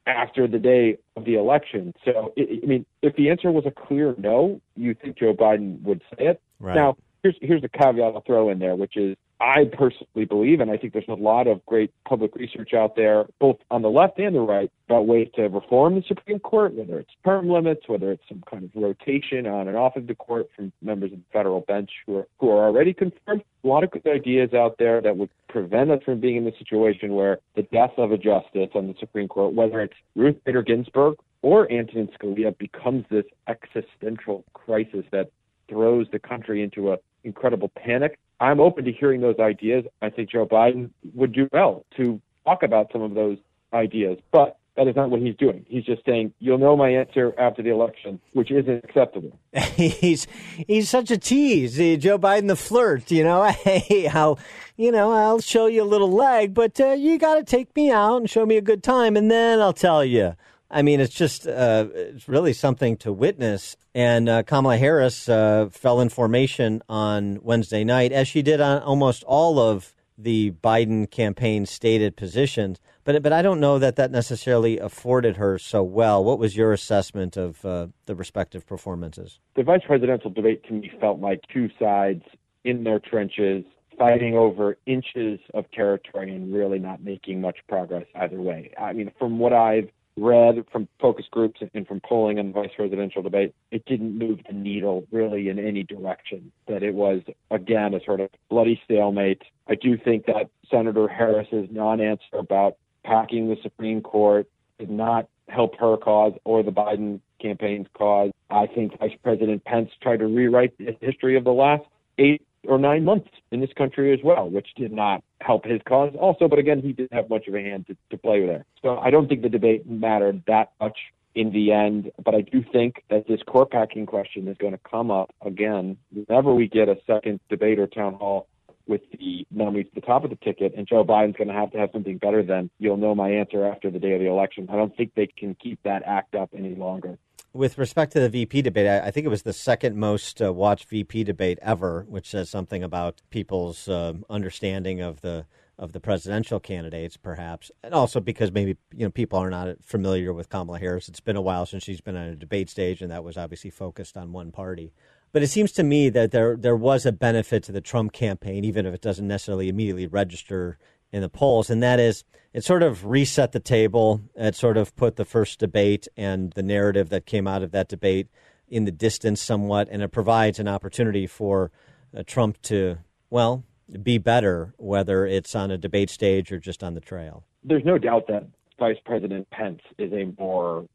after the day of the election. So, I mean, if the answer was a clear no, you think Joe Biden would say it. Right. Now, here's here's the caveat I'll throw in there, which is I personally believe, and I think there's a lot of great public research out there, both on the left and the right, about ways to reform the Supreme Court, whether it's term limits, whether it's some kind of rotation on and off of the court from members of the federal bench who are who are already confirmed. A lot of good ideas out there that would prevent us from being in the situation where the death of a justice on the Supreme Court, whether it's Ruth Bader Ginsburg or Antonin Scalia, becomes this existential crisis that throws the country into a incredible panic. I'm open to hearing those ideas. I think Joe Biden would do well to talk about some of those ideas, but that is not what he's doing. He's just saying, "You'll know my answer after the election," which isn't acceptable. he's he's such a tease, Joe Biden the flirt. You know, hey, I'll you know I'll show you a little leg, but uh, you got to take me out and show me a good time, and then I'll tell you. I mean, it's just uh, it's really something to witness. And uh, Kamala Harris uh, fell in formation on Wednesday night, as she did on almost all of the Biden campaign stated positions. But but I don't know that that necessarily afforded her so well. What was your assessment of uh, the respective performances? The vice presidential debate to me felt like two sides in their trenches fighting over inches of territory and really not making much progress either way. I mean, from what I've read from focus groups and from polling on the vice presidential debate, it didn't move the needle really in any direction. That it was, again, a sort of bloody stalemate. I do think that Senator Harris's non answer about packing the Supreme Court did not help her cause or the Biden campaign's cause. I think Vice President Pence tried to rewrite the history of the last eight or nine months in this country as well, which did not help his cause also. But again, he didn't have much of a hand to, to play there. So I don't think the debate mattered that much in the end. But I do think that this court packing question is going to come up again whenever we get a second debate or town hall with the nominees at the top of the ticket, and Joe Biden's going to have to have something better than you'll know my answer after the day of the election. I don't think they can keep that act up any longer. With respect to the VP debate, I, I think it was the second most uh, watched VP debate ever, which says something about people's uh, understanding of the of the presidential candidates, perhaps, and also because maybe you know people are not familiar with Kamala Harris. It's been a while since she's been on a debate stage, and that was obviously focused on one party. But it seems to me that there there was a benefit to the Trump campaign, even if it doesn't necessarily immediately register in the polls, and that is it sort of reset the table. It sort of put the first debate and the narrative that came out of that debate in the distance somewhat, and it provides an opportunity for uh, Trump to well be better, whether it's on a debate stage or just on the trail. There's no doubt that Vice President Pence is a more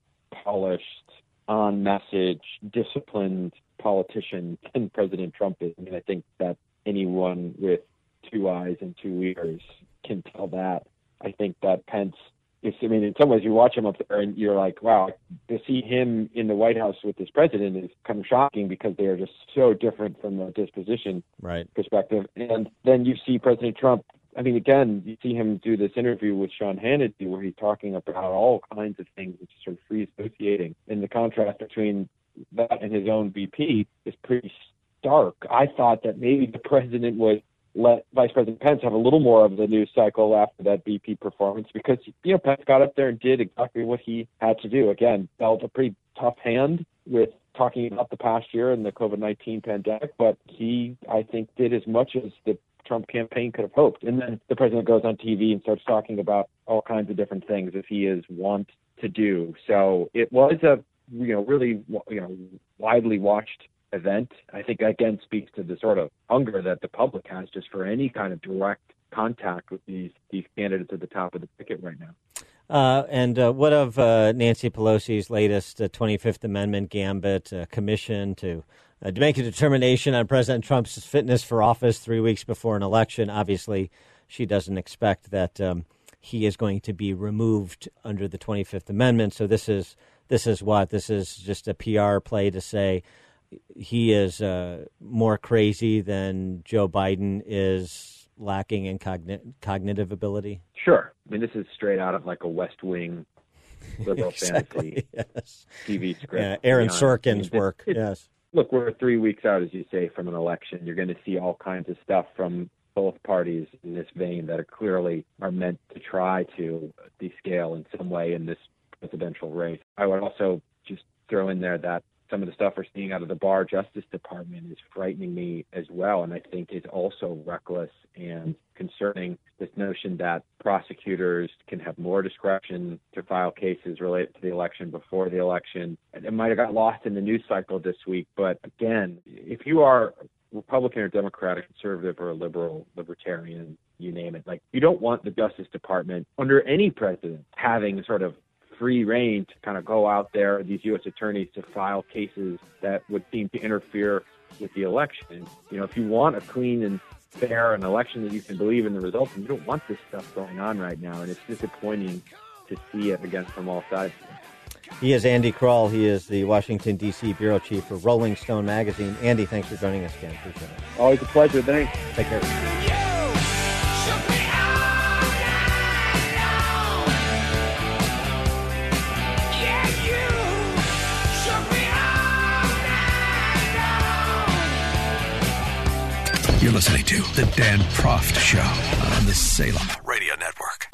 polished, on message, disciplined politician than President Trump is. I mean, I think that anyone with two eyes and two ears can tell that. I think that Pence is, I mean, in some ways you watch him up there and you're like, wow, to see him in the White House with this president is kind of shocking because they are just so different from a disposition right. perspective. And then you see President Trump I mean, again, you see him do this interview with Sean Hannity where he's talking about all kinds of things, which is sort of free associating. And the contrast between that and his own VP is pretty stark. I thought that maybe the president was let Vice President Pence have a little more of the news cycle after that VP performance because you know Pence got up there and did exactly what he had to do. Again, dealt a pretty tough hand with talking about the past year and the COVID nineteen pandemic, but he I think did as much as the Trump campaign could have hoped. And then the president goes on TV and starts talking about all kinds of different things as he is wont to do. So it was a you know really you know widely watched event. I think again speaks to the sort of hunger that the public has just for any kind of direct contact with these these candidates at the top of the ticket right now. Uh, and uh, what of uh, Nancy Pelosi's latest 25th uh, Amendment gambit uh, commission to uh, to make a determination on President Trump's fitness for office three weeks before an election? Obviously, she doesn't expect that um, he is going to be removed under the 25th Amendment. So this is this is what this is just a PR play to say he is uh, more crazy than Joe Biden is lacking in cogni- cognitive ability? Sure. I mean, this is straight out of like a West Wing liberal exactly, fantasy yes. TV script. Yeah, Aaron honest. I mean, Sorkin's work. yes. Look, we're three weeks out, as you say, from an election. You're going to see all kinds of stuff from both parties in this vein that are clearly are meant to try to descale in some way in this presidential race. I would also just throw in there that some of the stuff we're seeing out of the Barr Justice Department is frightening me as well, and I think is also reckless and concerning. This notion that prosecutors can have more discretion to file cases related to the election before the election. It might have got lost in the news cycle this week, but again, if you are Republican or Democrat, a conservative or a liberal, libertarian, you name it. Like you don't want the Justice Department under any president having sort of free reign to kind of go out there, these U.S. attorneys to file cases that would seem to interfere with the election. You know, if you want a clean and fair an election that you can believe in the results, and you don't want this stuff going on right now, and it's disappointing to see it again from all sides. He is Andy Kroll. He is the Washington, D.C. bureau chief for Rolling Stone magazine. Andy, thanks for joining us again. Appreciate it. Always a pleasure. Thanks. Take care. You're listening to The Dan Proft Show on the Salem Radio Network.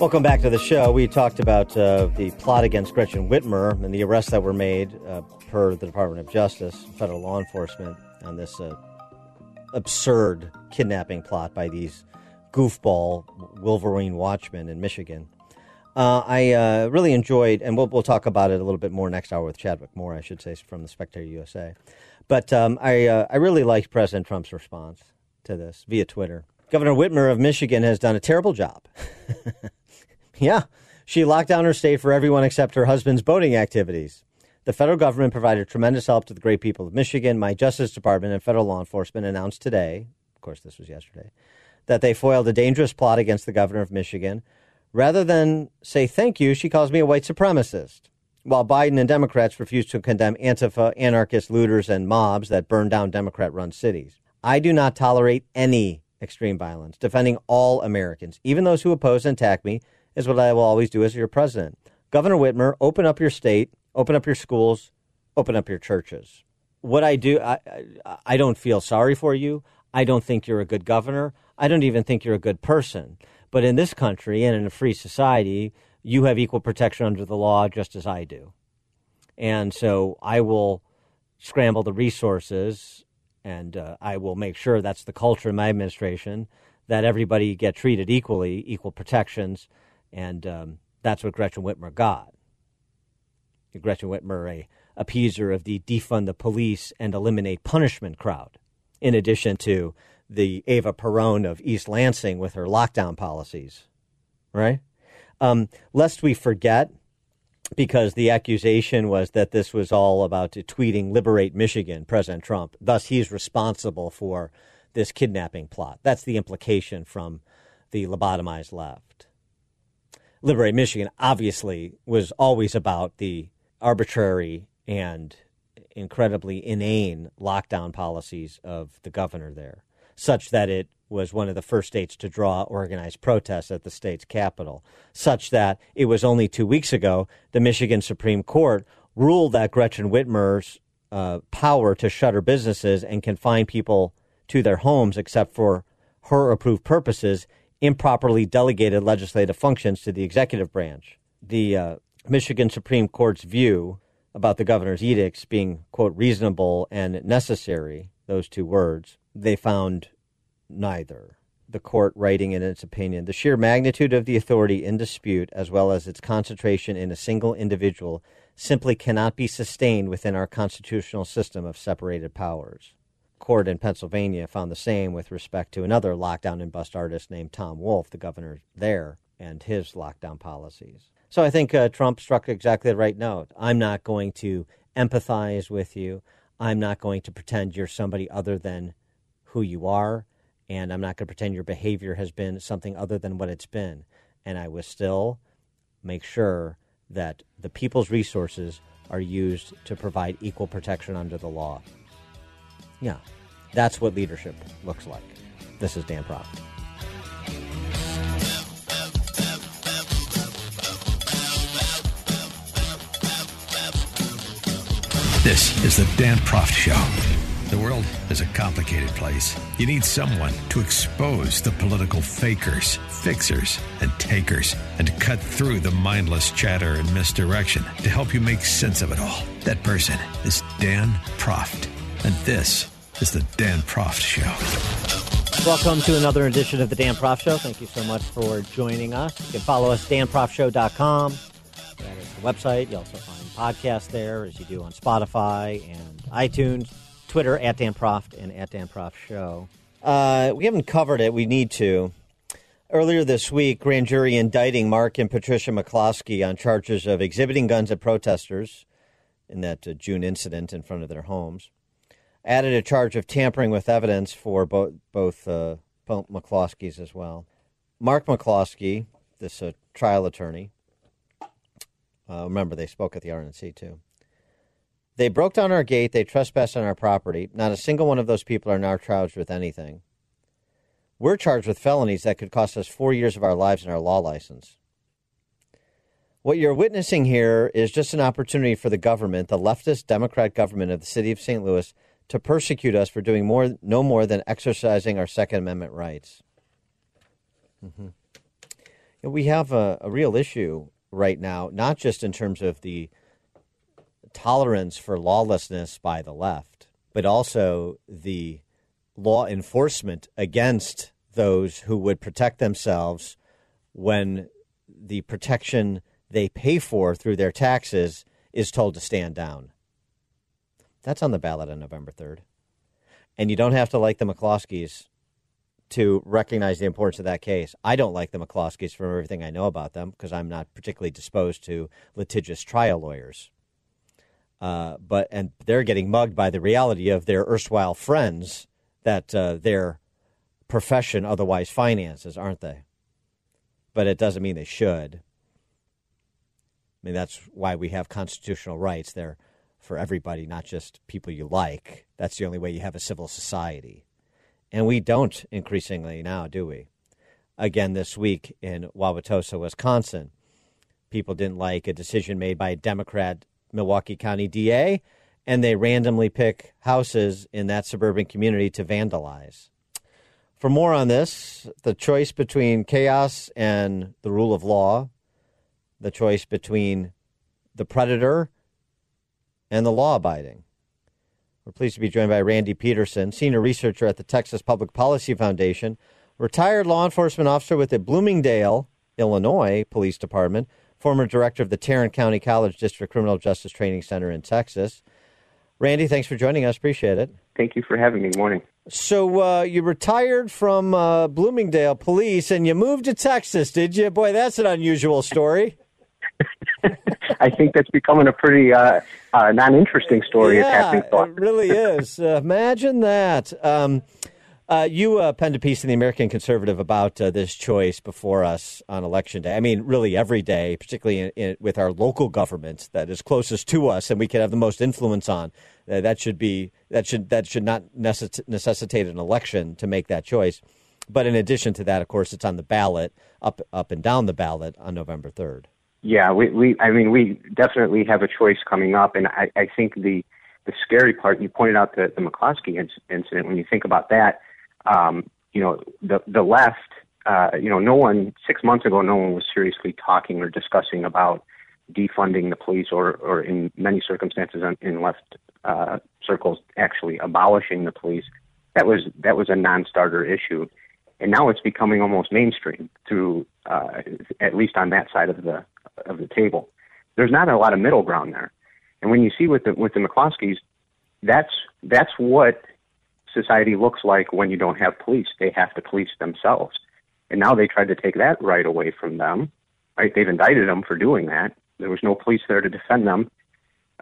Welcome back to the show. We talked about uh, the plot against Gretchen Whitmer and the arrests that were made uh, per the Department of Justice, federal law enforcement, on this uh, absurd kidnapping plot by these goofball Wolverine Watchmen in Michigan. Uh, I uh, really enjoyed, and we'll, we'll talk about it a little bit more next hour with Chadwick Moore, I should say, from the Spectator USA. But um, I, uh, I really liked President Trump's response to this via Twitter. Governor Whitmer of Michigan has done a terrible job. Yeah, she locked down her state for everyone except her husband's boating activities. The federal government provided tremendous help to the great people of Michigan. My Justice Department and federal law enforcement announced today, of course, this was yesterday, that they foiled a dangerous plot against the governor of Michigan. Rather than say thank you, she calls me a white supremacist. While Biden and Democrats refuse to condemn Antifa, anarchist looters, and mobs that burn down Democrat run cities, I do not tolerate any extreme violence. Defending all Americans, even those who oppose and attack me, is what I will always do as your president. Governor Whitmer, open up your state, open up your schools, open up your churches. What I do, I, I, don't feel sorry for you. I don't think you're a good governor. I don't even think you're a good person. But in this country and in a free society, you have equal protection under the law just as I do. And so I will scramble the resources and uh, I will make sure that's the culture in my administration that everybody get treated equally, equal protections, and um, that's what Gretchen Whitmer got. Gretchen Whitmer, a appeaser of the defund the police and eliminate punishment crowd, in addition to the Eva Perón of East Lansing with her lockdown policies, right? Um, lest we forget, because the accusation was that this was all about tweeting "Liberate Michigan," President Trump. Thus, he's responsible for this kidnapping plot. That's the implication from the lobotomized left. Liberate Michigan obviously was always about the arbitrary and incredibly inane lockdown policies of the governor there, such that it was one of the first states to draw organized protests at the state's capital, such that it was only two weeks ago the Michigan Supreme Court ruled that Gretchen Whitmer's uh, power to shutter businesses and confine people to their homes except for her approved purposes improperly delegated legislative functions to the executive branch. The uh, Michigan Supreme Court's view about the governor's edicts being, quote, reasonable and necessary, those two words, they found neither. The court writing in its opinion the sheer magnitude of the authority in dispute, as well as its concentration in a single individual, simply cannot be sustained within our constitutional system of separated powers. Court in Pennsylvania found the same with respect to another lockdown and bust artist named Tom Wolf, the governor there, and his lockdown policies. So I think uh, Trump struck exactly the right note. I'm not going to empathize with you. I'm not going to pretend you're somebody other than who you are and I'm not going to pretend your behavior has been something other than what it's been. And I will still make sure that the people's resources are used to provide equal protection under the law. Yeah, that's what leadership looks like. This is Dan Proft. This is the Dan Proft Show. The world is a complicated place. You need someone to expose the political fakers, fixers, and takers, and to cut through the mindless chatter and misdirection to help you make sense of it all. That person is Dan Proft. And this is the Dan Proft Show. Welcome to another edition of the Dan Proft Show. Thank you so much for joining us. You can follow us, danproftshow.com. That is the website. You also find podcasts there, as you do on Spotify and iTunes. Twitter at Dan Proft and at Dan Proft Show. Uh, we haven't covered it. We need to. Earlier this week, grand jury indicting Mark and Patricia McCloskey on charges of exhibiting guns at protesters in that uh, June incident in front of their homes. Added a charge of tampering with evidence for bo- both uh, McCloskeys as well. Mark McCloskey, this uh, trial attorney, uh, remember they spoke at the RNC too. They broke down our gate. They trespassed on our property. Not a single one of those people are now charged with anything. We're charged with felonies that could cost us four years of our lives and our law license. What you're witnessing here is just an opportunity for the government, the leftist Democrat government of the city of St. Louis, to persecute us for doing more, no more than exercising our Second Amendment rights. Mm-hmm. We have a, a real issue right now, not just in terms of the tolerance for lawlessness by the left, but also the law enforcement against those who would protect themselves when the protection they pay for through their taxes is told to stand down. That's on the ballot on November 3rd. And you don't have to like the McCloskeys to recognize the importance of that case. I don't like the McCloskeys from everything I know about them because I'm not particularly disposed to litigious trial lawyers. Uh, but and they're getting mugged by the reality of their erstwhile friends that uh, their profession otherwise finances, aren't they? But it doesn't mean they should. I mean, that's why we have constitutional rights. They're for everybody, not just people you like. That's the only way you have a civil society. And we don't increasingly now, do we? Again, this week in Wauwatosa, Wisconsin, people didn't like a decision made by a Democrat Milwaukee County DA, and they randomly pick houses in that suburban community to vandalize. For more on this, the choice between chaos and the rule of law, the choice between the predator and the law abiding. We're pleased to be joined by Randy Peterson, senior researcher at the Texas Public Policy Foundation, retired law enforcement officer with the Bloomingdale, Illinois Police Department, former director of the Tarrant County College District Criminal Justice Training Center in Texas. Randy, thanks for joining us. Appreciate it. Thank you for having me. Morning. So uh, you retired from uh, Bloomingdale Police and you moved to Texas, did you? Boy, that's an unusual story. I think that's becoming a pretty uh, uh non-interesting story. Yeah, it really is. Uh, imagine that. Um, uh, you uh, penned a piece in the American Conservative about uh, this choice before us on election day. I mean, really every day, particularly in, in, with our local government that is closest to us and we can have the most influence on. Uh, that should be that should that should not necess- necessitate an election to make that choice. But in addition to that, of course, it's on the ballot, up up and down the ballot on November third. Yeah, we, we I mean we definitely have a choice coming up, and I, I think the the scary part you pointed out the the McCloskey inc- incident. When you think about that, um, you know the the left, uh, you know, no one six months ago, no one was seriously talking or discussing about defunding the police, or or in many circumstances in, left uh, circles actually abolishing the police. That was that was a non-starter issue and now it's becoming almost mainstream through uh, at least on that side of the of the table. There's not a lot of middle ground there, and when you see with the with the McCloskeys, that's that's what society looks like when you don't have police. They have to police themselves, and now they tried to take that right away from them. Right? They've indicted them for doing that. There was no police there to defend them.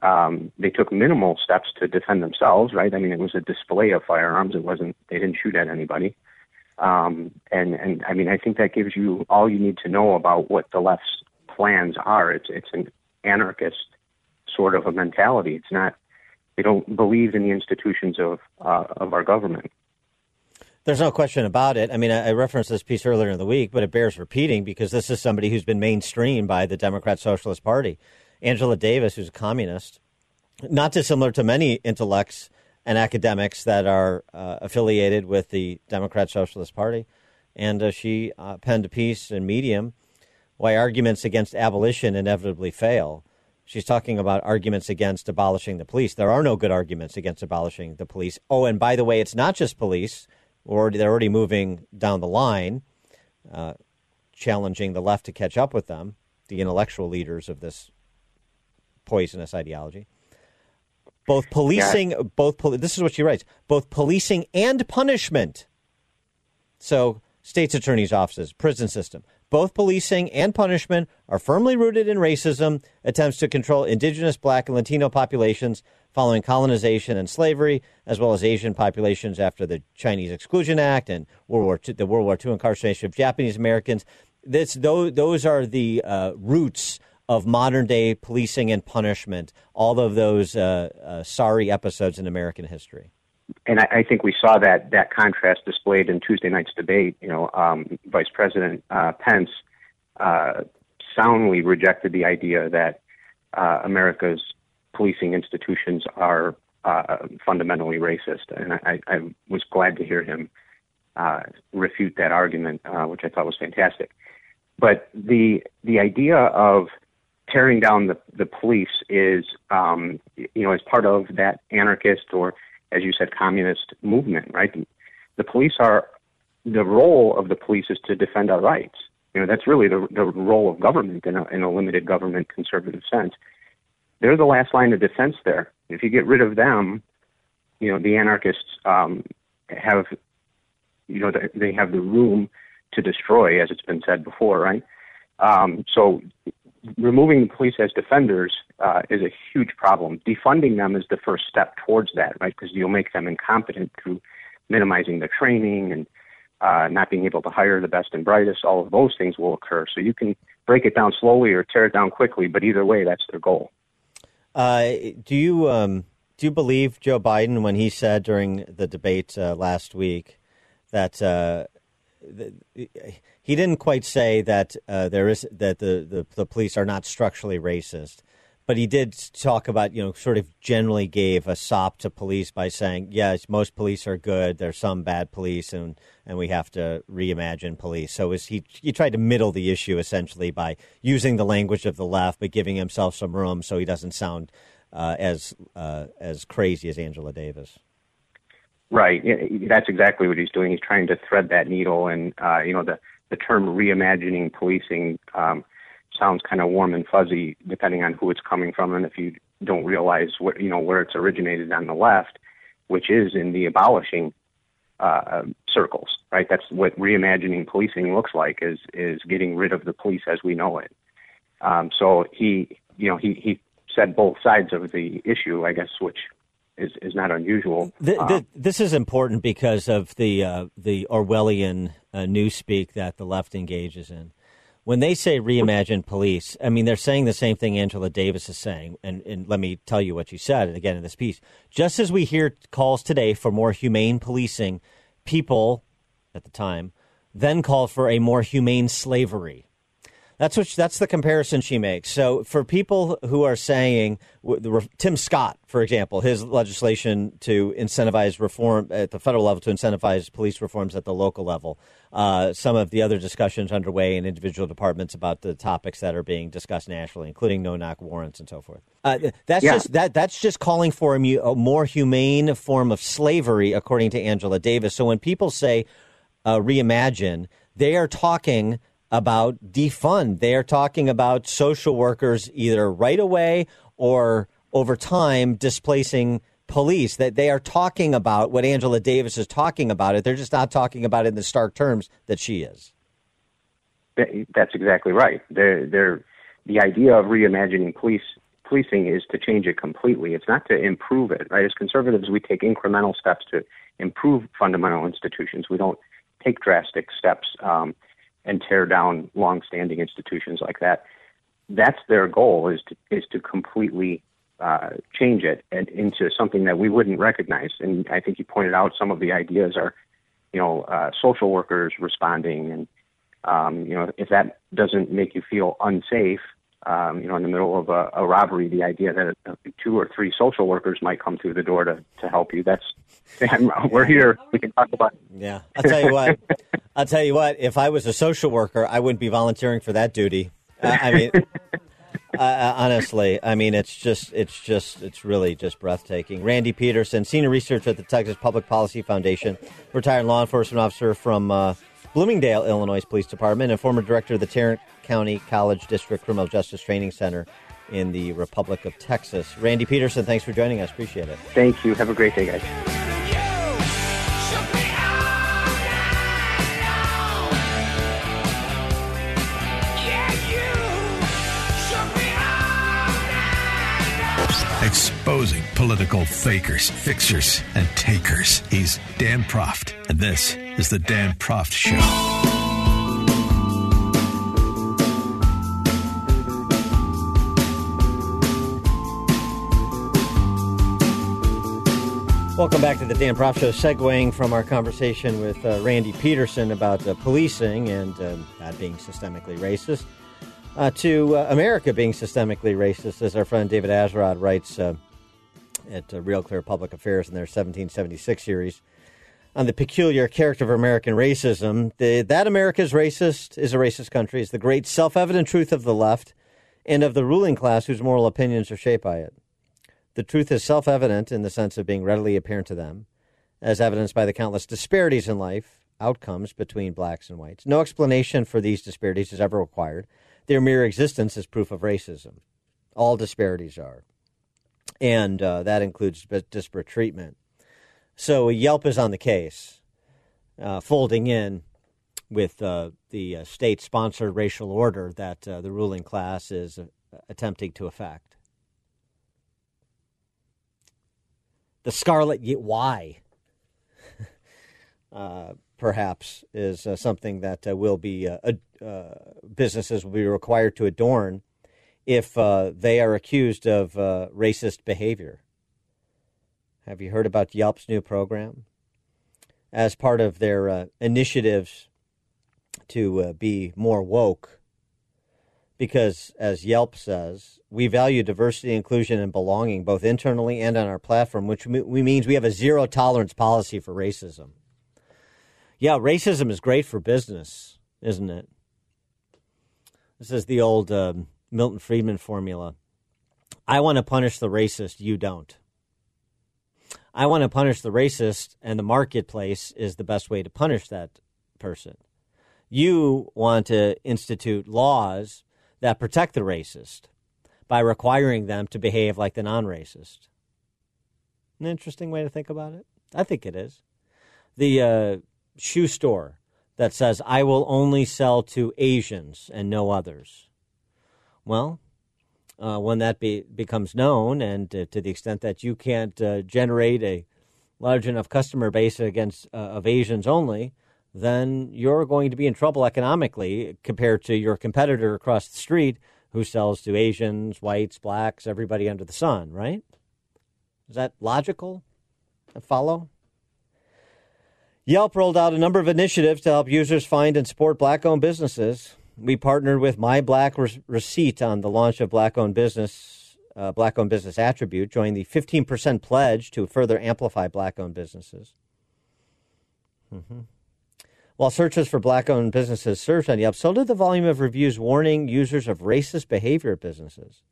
Um, they took minimal steps to defend themselves. Right? I mean, it was a display of firearms. It wasn't. They didn't shoot at anybody. Um, and and I mean, I think that gives you all you need to know about what the left's plans are. It's it's an anarchist sort of a mentality. It's not. They don't believe in the institutions of uh, of our government. There's no question about it. I mean, I, referenced this piece earlier in the week, but it bears repeating because this is somebody who's been mainstreamed by the Democrat Socialist Party. Angela Davis, who's a communist, not dissimilar to many intellects and academics that are uh, affiliated with the Democrat Socialist Party. And uh, she uh, penned a piece in Medium why arguments against abolition inevitably fail. She's talking about arguments against abolishing the police. There are no good arguments against abolishing the police. Oh, and by the way, it's not just police, or they're already moving down the line, uh, challenging the left to catch up with them, the intellectual leaders of this poisonous ideology both policing, yeah. both poli- this is what she writes: both policing and punishment. So, states' attorneys' offices, prison system, both policing and punishment are firmly rooted in racism. Attempts to control indigenous, black, and Latino populations following colonization and slavery, as well as Asian populations after the Chinese Exclusion Act and World War II, the World War II incarceration of Japanese Americans. This, those, those are the uh, roots of modern day policing and punishment, all of those uh, uh, sorry episodes in American history. And I, I, think we saw that that contrast displayed in Tuesday night's debate. You know, um, Vice President uh, Pence uh, soundly rejected the idea that uh, America's policing institutions are uh, fundamentally racist, and I, I, was glad to hear him refute that argument, which I thought was fantastic. But the the idea of tearing down the, the police is, um, you know, as part of that anarchist or, as you said, communist movement, right? The police are, the role of the police is to defend our rights. You know, that's really the, the role of government in a, in a limited government conservative sense. They're the last line of defense there. If you get rid of them, you know, the anarchists um, have, you know, they have the room to destroy, as it's been said before, right? Um, so removing the police as defenders uh, is a huge problem. Defunding them is the first step towards that, right? Because you'll make them incompetent through minimizing their training and uh, not being able to hire the best and brightest. All of those things will occur. So you can break it down slowly or tear it down quickly, but either way, that's their goal. Uh, do you um, do you believe Joe Biden when he said during the debate uh, last week that? The, he didn't quite say that uh, there is that the, the, the police are not structurally racist, but he did talk about you know sort of generally gave a sop to police by saying yes, most police are good. There's some bad police, and and we have to reimagine police. So is he he tried to middle the issue essentially by using the language of the left, but giving himself some room so he doesn't sound uh, as uh, as crazy as Angela Davis. Right. That's exactly what he's doing. He's trying to thread that needle, and uh, you know the the term reimagining policing um, sounds kind of warm and fuzzy depending on who it's coming from and if you don't realize what you know where it's originated on the left, which is in the abolishing uh, circles, right? That's what reimagining policing looks like is is getting rid of the police as we know it. Um, so he, you know, he he said both sides of the issue, I guess, which is, is not unusual. The, the, um, this is important because of the uh, the Orwellian uh, newspeak that the left engages in. When they say reimagine police, I mean they're saying the same thing Angela Davis is saying. And, and let me tell you what she said again in this piece. Just as we hear calls today for more humane policing, people at the time, then called for a more humane slavery. That's what that's the comparison she makes. So for people who are saying Tim Scott, for example, his legislation to incentivize reform at the federal level to incentivize police reforms at the local level, uh, some of the other discussions underway in individual departments about the topics that are being discussed nationally, including no-knock warrants and so forth. Uh, that's yeah. just that that's just calling for a, a, more humane form of slavery, according to Angela Davis. So when people say uh, reimagine, they are talking about defund. They are talking about social workers either right away or over time displacing police. That they are talking about what Angela Davis is talking about it. They're just not talking about it in the stark terms that she is. That's exactly right. They're, they're, the idea of reimagining police policing is to change it completely. It's not to improve it. Right? As conservatives, we take incremental steps to improve fundamental institutions. We don't take drastic steps. Um, and tear down long-standing institutions like that. That's their goal is to is to completely uh, change it and into something that we wouldn't recognize. And I think you pointed out some of the ideas are, you know, uh, social workers responding, and um, you know, if that doesn't make you feel unsafe, um, you know, in the middle of a, a robbery, the idea that uh, two or three social workers might come through the door to, to help you, that's, we're here. We can talk about it. Yeah. I'll tell you what, I'll tell you what, if I was a social worker, I wouldn't be volunteering for that duty. Uh, I mean, uh, honestly, I mean, it's just, it's just, it's really just breathtaking. Randy Peterson, senior researcher at the Texas Public Policy Foundation, retired law enforcement officer from, uh, Bloomingdale, Illinois Police Department, and former director of the Tarrant County College District Criminal Justice Training Center in the Republic of Texas. Randy Peterson, thanks for joining us. Appreciate it. Thank you. Have a great day, guys. Exposing political fakers, fixers, and takers. He's Dan Proft, and this is The Dan Proft Show. Welcome back to the Dan Proft Show, segueing from our conversation with uh, Randy Peterson about uh, policing and uh, not being systemically racist uh, to uh, America being systemically racist, as our friend David Azerrad writes uh, at Real Clear Public Affairs in their 1776 series on the peculiar character of American racism. The, that America is racist, is a racist country, is the great self evident truth of the left and of the ruling class whose moral opinions are shaped by it. The truth is self evident in the sense of being readily apparent to them, as evidenced by the countless disparities in life outcomes between blacks and whites. No explanation for these disparities is ever required their mere existence is proof of racism. All disparities are. And uh, that includes disparate treatment. So Yelp is on the case, uh, folding in with uh, the uh, state sponsored racial order that uh, the ruling class is uh, attempting to effect. The Scarlet Why? perhaps, is uh, something that uh, will be uh, uh, businesses will be required to adorn if uh, they are accused of racist behavior. Have you heard about Yelp's new program? As part of their initiatives to be more woke, because as Yelp says, we value diversity, inclusion, and belonging both internally and on our platform, which we means we have a zero tolerance policy for racism. Yeah, racism is great for business, isn't it? This is the old um, Milton Friedman formula. I want to punish the racist, you don't. I want to punish the racist, and the marketplace is the best way to punish that person. You want to institute laws that protect the racist by requiring them to behave like the non racist. An interesting way to think about it. I think it is. The uh, shoe store that says, I will only sell to Asians and no others. Well, uh, when that be, becomes known, and uh, to the extent that you can't uh, generate a large enough customer base against uh, of Asians only, then you're going to be in trouble economically compared to your competitor across the street who sells to Asians, whites, blacks, everybody under the sun, right? Is that logical? To follow? Yelp rolled out a number of initiatives to help users find and support black owned businesses. We partnered with My Black Re- Receipt on the launch of Black Owned Business, uh, Black Owned Business Attribute, joined the 15% pledge to further amplify black owned businesses. Mm-hmm. While searches for black owned businesses surged on Yelp, so did the volume of reviews warning users of racist behavior at businesses.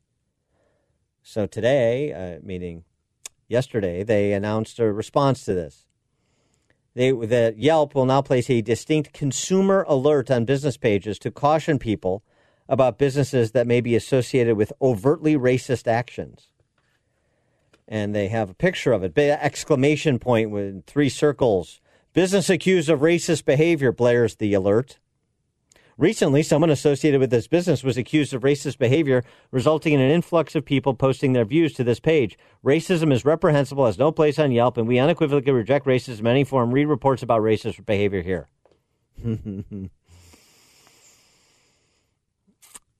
So today, uh, meaning yesterday, they announced a response to this. They, that Yelp will now place a distinct consumer alert on business pages to caution people about businesses that may be associated with overtly racist actions. And they have a picture of it, exclamation point with three circles. Business accused of racist behavior blares the alert. Recently, someone associated with this business was accused of racist behavior, resulting in an influx of people posting their views to this page. Racism is reprehensible, has no place on Yelp, and we unequivocally reject racism in any form. Read reports about racist behavior here.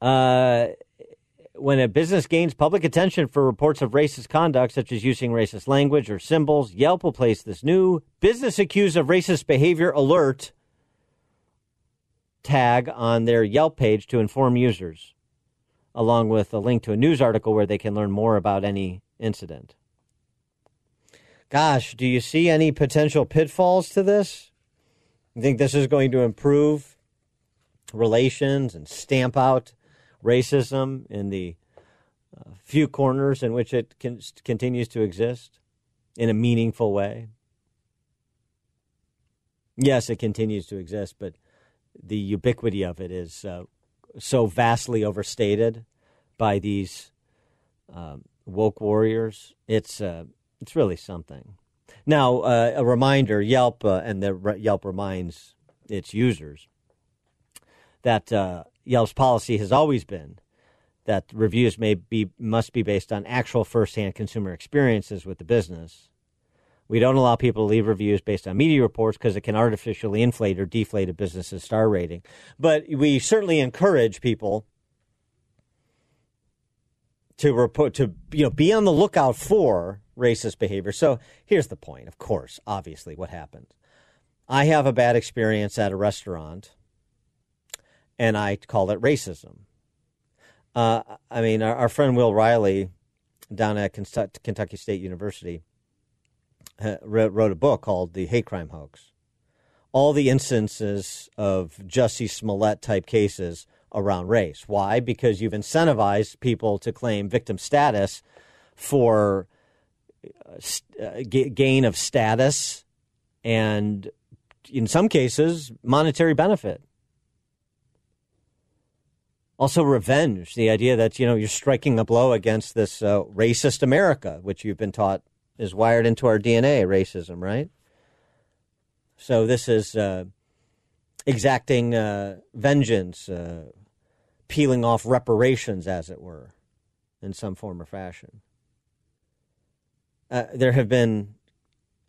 uh, when a business gains public attention for reports of racist conduct, such as using racist language or symbols, Yelp will place this new business accused of racist behavior alert tag on their Yelp page to inform users, along with a link to a news article where they can learn more about any incident. Gosh, do you see any potential pitfalls to this? You think this is going to improve relations and stamp out racism in the uh, few corners in which it continues to exist in a meaningful way? Yes, it continues to exist, but the ubiquity of it is uh, so vastly overstated by these um, woke warriors. It's uh, it's really something. Now, uh, a reminder: Yelp uh, and the Yelp reminds its users that uh, Yelp's policy has always been that reviews may be must be based on actual firsthand consumer experiences with the business we don't allow people to leave reviews based on media reports because it can artificially inflate or deflate a business's star rating. But we certainly encourage people to report to you know be on the lookout for racist behavior. So here's the point. Of course, obviously, what happened. I have a bad experience at a restaurant, and I call it racism. Uh, I mean, our, our friend Will Reilly down at Kentucky State University wrote a book called The Hate Crime Hoax. All the instances of Jussie Smollett type cases around race. Why? Because you've incentivized people to claim victim status for uh, uh gain of status and, in some cases, monetary benefit. Also, revenge. The idea that you know you're striking a blow against this uh, racist America, which you've been taught is wired into our DNA, racism, right? So this is uh, exacting uh, vengeance, uh, peeling off reparations, as it were, in some form or fashion. Uh, there have been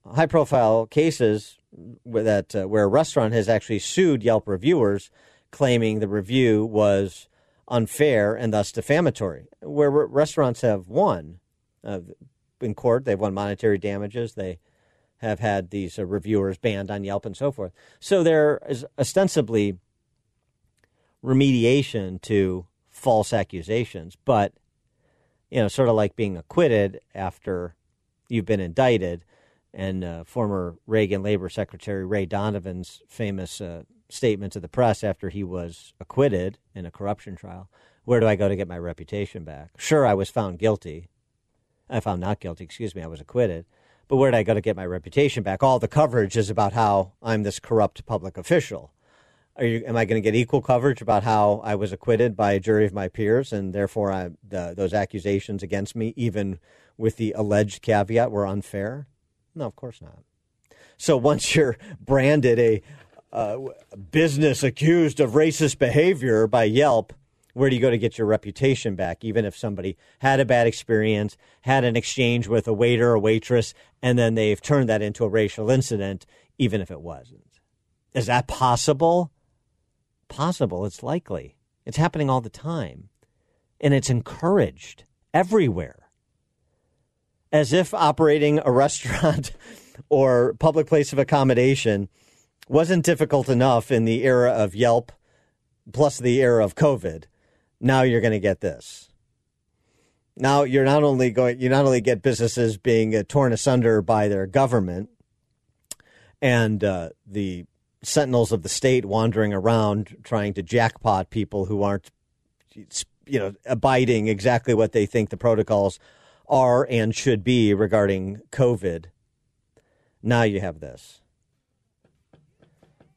high-profile cases that uh, where a restaurant has actually sued Yelp reviewers, claiming the review was unfair and thus defamatory. Where restaurants have won, uh, in court. They've won monetary damages. They have had these uh, reviewers banned on Yelp and so forth. So there is ostensibly remediation to false accusations, but you know, sort of like being acquitted after you've been indicted. And uh, former Reagan Labor Secretary Ray Donovan's famous uh, statement to the press after he was acquitted in a corruption trial where do I go to get my reputation back? Sure, I was found guilty, I found not guilty, excuse me, I was acquitted. But where did I go to get my reputation back? All the coverage is about how I'm this corrupt public official. Are you, am I going to get equal coverage about how I was acquitted by a jury of my peers, and therefore I, the, those accusations against me, even with the alleged caveat, were unfair? No, of course not. So once you're branded a uh, business accused of racist behavior by Yelp, where do you go to get your reputation back? Even if somebody had a bad experience, had an exchange with a waiter or waitress, and then they've turned that into a racial incident, even if it wasn't. Is that possible? Possible. It's likely. It's happening all the time. And it's encouraged everywhere. As if operating a restaurant or public place of accommodation wasn't difficult enough in the era of Yelp plus the era of COVID. Now you're going to get this. Now you're not only going you not only get businesses being uh, torn asunder by their government and uh, the sentinels of the state wandering around trying to jackpot people who aren't you know abiding exactly what they think the protocols are and should be regarding COVID. Now you have this.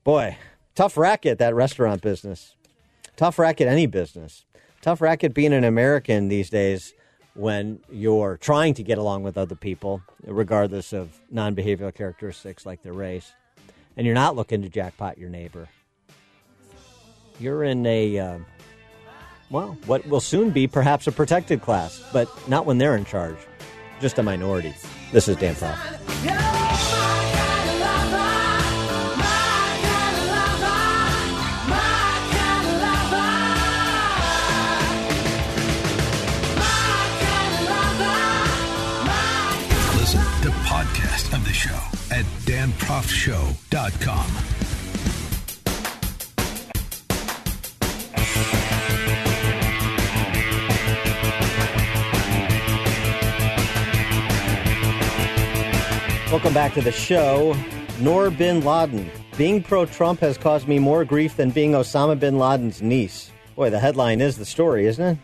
Boy, tough racket that restaurant business. Tough racket any business. Tough racket being an American these days when you're trying to get along with other people, regardless of non behavioral characteristics like their race, and you're not looking to jackpot your neighbor. You're in a, uh, well, what will soon be perhaps a protected class, but not when they're in charge, just a minority. This is Dan Proft. Show at danproftshow.com. Welcome back to the show. Noor bin Laden. Being pro Trump has caused me more grief than being Osama bin Laden's niece. Boy, the headline is the story, isn't it?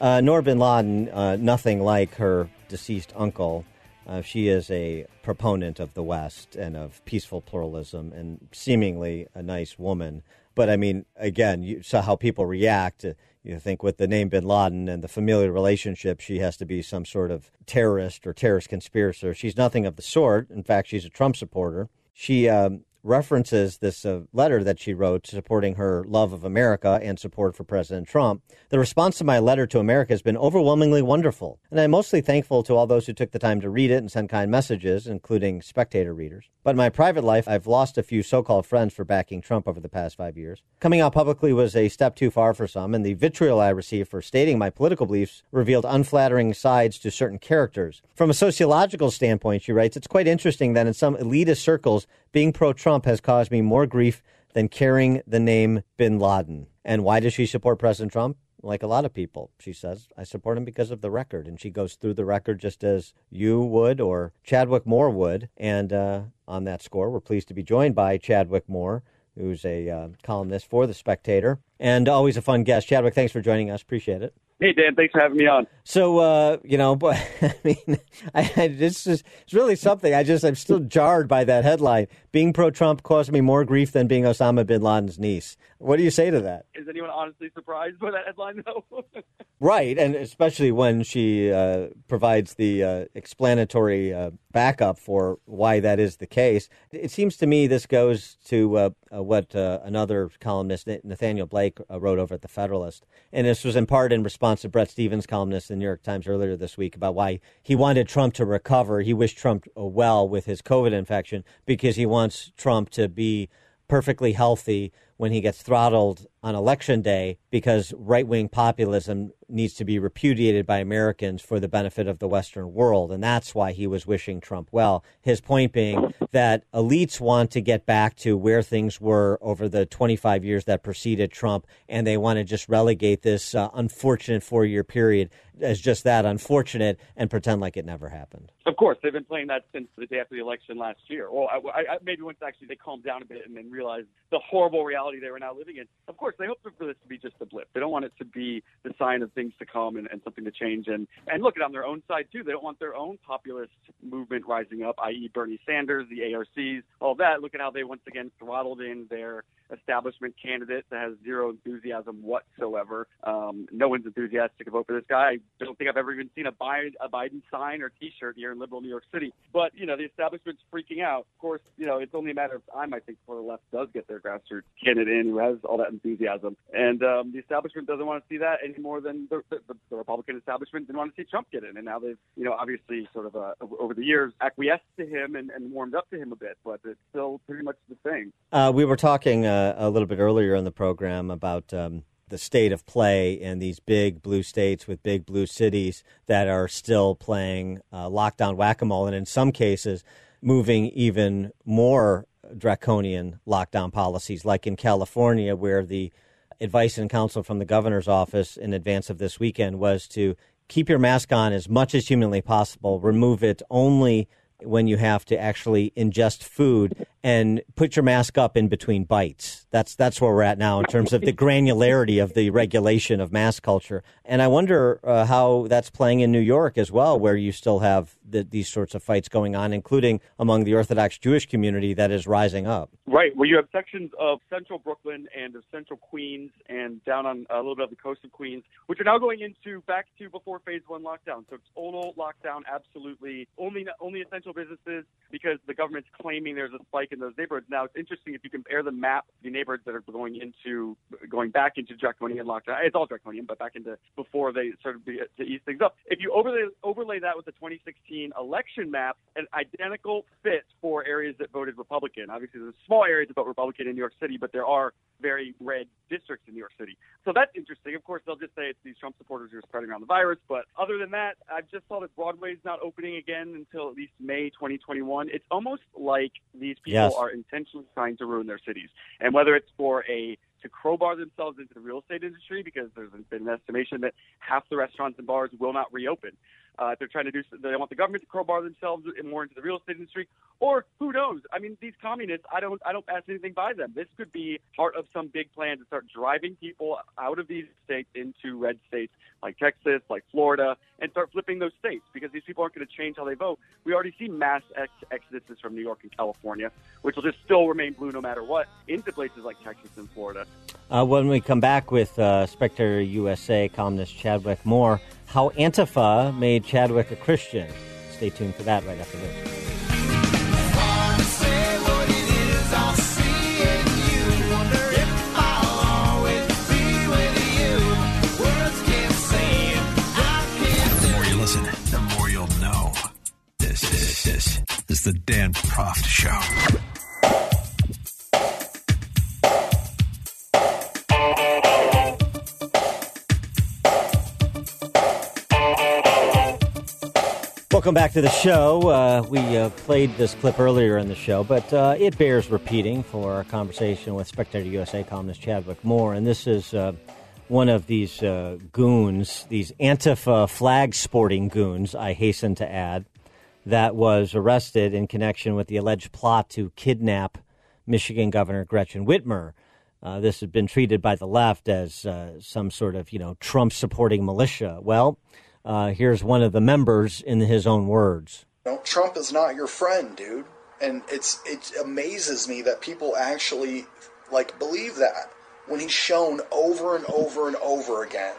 Uh, Noor bin Laden, uh, nothing like her deceased uncle. Uh, she is a proponent of the West and of peaceful pluralism and seemingly a nice woman. But I mean, again, you saw how people react. You think with the name bin Laden and the familial relationship, she has to be some sort of terrorist or terrorist conspirator. She's nothing of the sort. In fact, she's a Trump supporter. She um, references this uh, letter that she wrote supporting her love of America and support for President Trump. The response to my letter to America has been overwhelmingly wonderful, and I'm mostly thankful to all those who took the time to read it and send kind messages, including spectator readers. But in my private life, I've lost a few so called friends for backing Trump over the past five years. Coming out publicly was a step too far for some, and the vitriol I received for stating my political beliefs revealed unflattering sides to certain characters. From a sociological standpoint, she writes, it's quite interesting that in some elitist circles, being pro Trump has caused me more grief than carrying the name bin Laden. And why does she support President Trump? Like a lot of people, she says, I support him because of the record. And she goes through the record just as you would or Chadwick Moore would. And uh, on that score, we're pleased to be joined by Chadwick Moore, who's a uh, columnist for The Spectator and always a fun guest. Chadwick, thanks for joining us. Appreciate it. Hey Dan, thanks for having me on. So uh, you know, but I mean, I, I this is it's really something. I just I'm still jarred by that headline. Being pro-Trump caused me more grief than being Osama bin Laden's niece. What do you say to that? Is anyone honestly surprised by that headline though? Right, and especially when she uh, provides the uh, explanatory uh, backup for why that is the case. It seems to me this goes to uh, uh, what uh, another columnist, Nathaniel Blake, wrote over at the Federalist, and this was in part in response to Bret Stephens' columnist in the New York Times earlier this week about why he wanted Trump to recover. He wished Trump well with his COVID infection because he wants Trump to be perfectly healthy when he gets throttled on election day because right wing populism needs to be repudiated by Americans for the benefit of the Western world. And that's why he was wishing Trump well. His point being that elites want to get back to where things were over the 25 years that preceded Trump, and they want to just relegate this uh, unfortunate four year period as just that unfortunate and pretend like it never happened. Of course, they've been playing that since the day after the election last year. Well, I, I, maybe once actually they calmed down a bit and then realized the horrible reality they were now living in. Of course, they hope for this to be just a blip. They don't want it to be the sign of things to come and, and something to change. And and look at on their own side too. They don't want their own populist movement rising up, i.e., Bernie Sanders, the AOCs, all that. Look at how they once again throttled in their establishment candidate that has zero enthusiasm whatsoever. Um, no one's enthusiastic to vote for this guy. I don't think I've ever even seen a Biden, a Biden sign or T-shirt here in liberal New York City. But you know, the establishment's freaking out. Of course, you know, it's only a matter of time, I think, before the left does get their grassroots candidate in who has all that enthusiasm. And um, the establishment doesn't want to see that any more than the, the, the Republican establishment didn't want to see Trump get in. And now they've, you know, obviously sort of uh, over the years acquiesced to him and, and warmed up to him a bit, but it's still pretty much the same. Uh, we were talking uh, a little bit earlier in the program about. Um, the state of play in these big blue states with big blue cities that are still playing uh, lockdown whack a mole. And in some cases, moving even more draconian lockdown policies, like in California, where the advice and counsel from the governor's office in advance of this weekend was to keep your mask on as much as humanly possible, remove it only when you have to actually ingest food and put your mask up in between bites. That's that's where we're at now in terms of the granularity of the regulation of mask culture. And I wonder uh, how that's playing in New York as well, where you still have the, these sorts of fights going on, including among the Orthodox Jewish community that is rising up. Right, where you have sections of central Brooklyn and of central Queens and down on a little bit of the coast of Queens, which are now going into back to before phase one lockdown. So it's total lockdown, absolutely only only essential businesses because the government's claiming there's a spike in those neighborhoods. Now it's interesting if you compare the map, the neighborhoods that are going into going back into draconian lockdown. It's all draconian, but back into before they started to ease things up. If you overlay overlay that with the 2016 election map, an identical fit for areas that voted Republican. Obviously, there's small areas that vote Republican in New York City, but there are very red districts in New York City. So that's interesting. Of course, they'll just say it's these Trump supporters who are spreading around the virus. But other than that, I just saw that Broadway's not opening again until at least May 2021. It's almost like these people Yes. are intentionally trying to ruin their cities. And whether it's for a to crowbar themselves into the real estate industry because there's been an estimation that half the restaurants and bars will not reopen. Uh, they're trying to do. They want the government to crowbar themselves more into the real estate industry, or who knows? I mean, these communists. I don't. I don't pass anything by them. This could be part of some big plan to start driving people out of these states into red states like Texas, like Florida, and start flipping those states because these people aren't going to change how they vote. We already see mass ex- exoduses from New York and California, which will just still remain blue no matter what, into places like Texas and Florida. Uh, when we come back with uh, Spectator USA columnist Chadwick Moore, how Antifa made Chadwick a Christian. Stay tuned for that right after this. You listen, the more you'll know. This, this, this is the Dan Proft Show. Welcome back to the show. Uh, we uh, played this clip earlier in the show, but uh, it bears repeating for our conversation with Spectator USA columnist Chadwick Moore. And this is uh, one of these uh, goons, these Antifa flag sporting goons, I hasten to add, that was arrested in connection with the alleged plot to kidnap Michigan Governor Gretchen Whitmer. Uh, this has been treated by the left as some sort of, you know, Trump supporting militia. Well, uh, here's one of the members in his own words. You know, Trump is not your friend, dude. And it's it amazes me that people actually like believe that when he's shown over and over and over again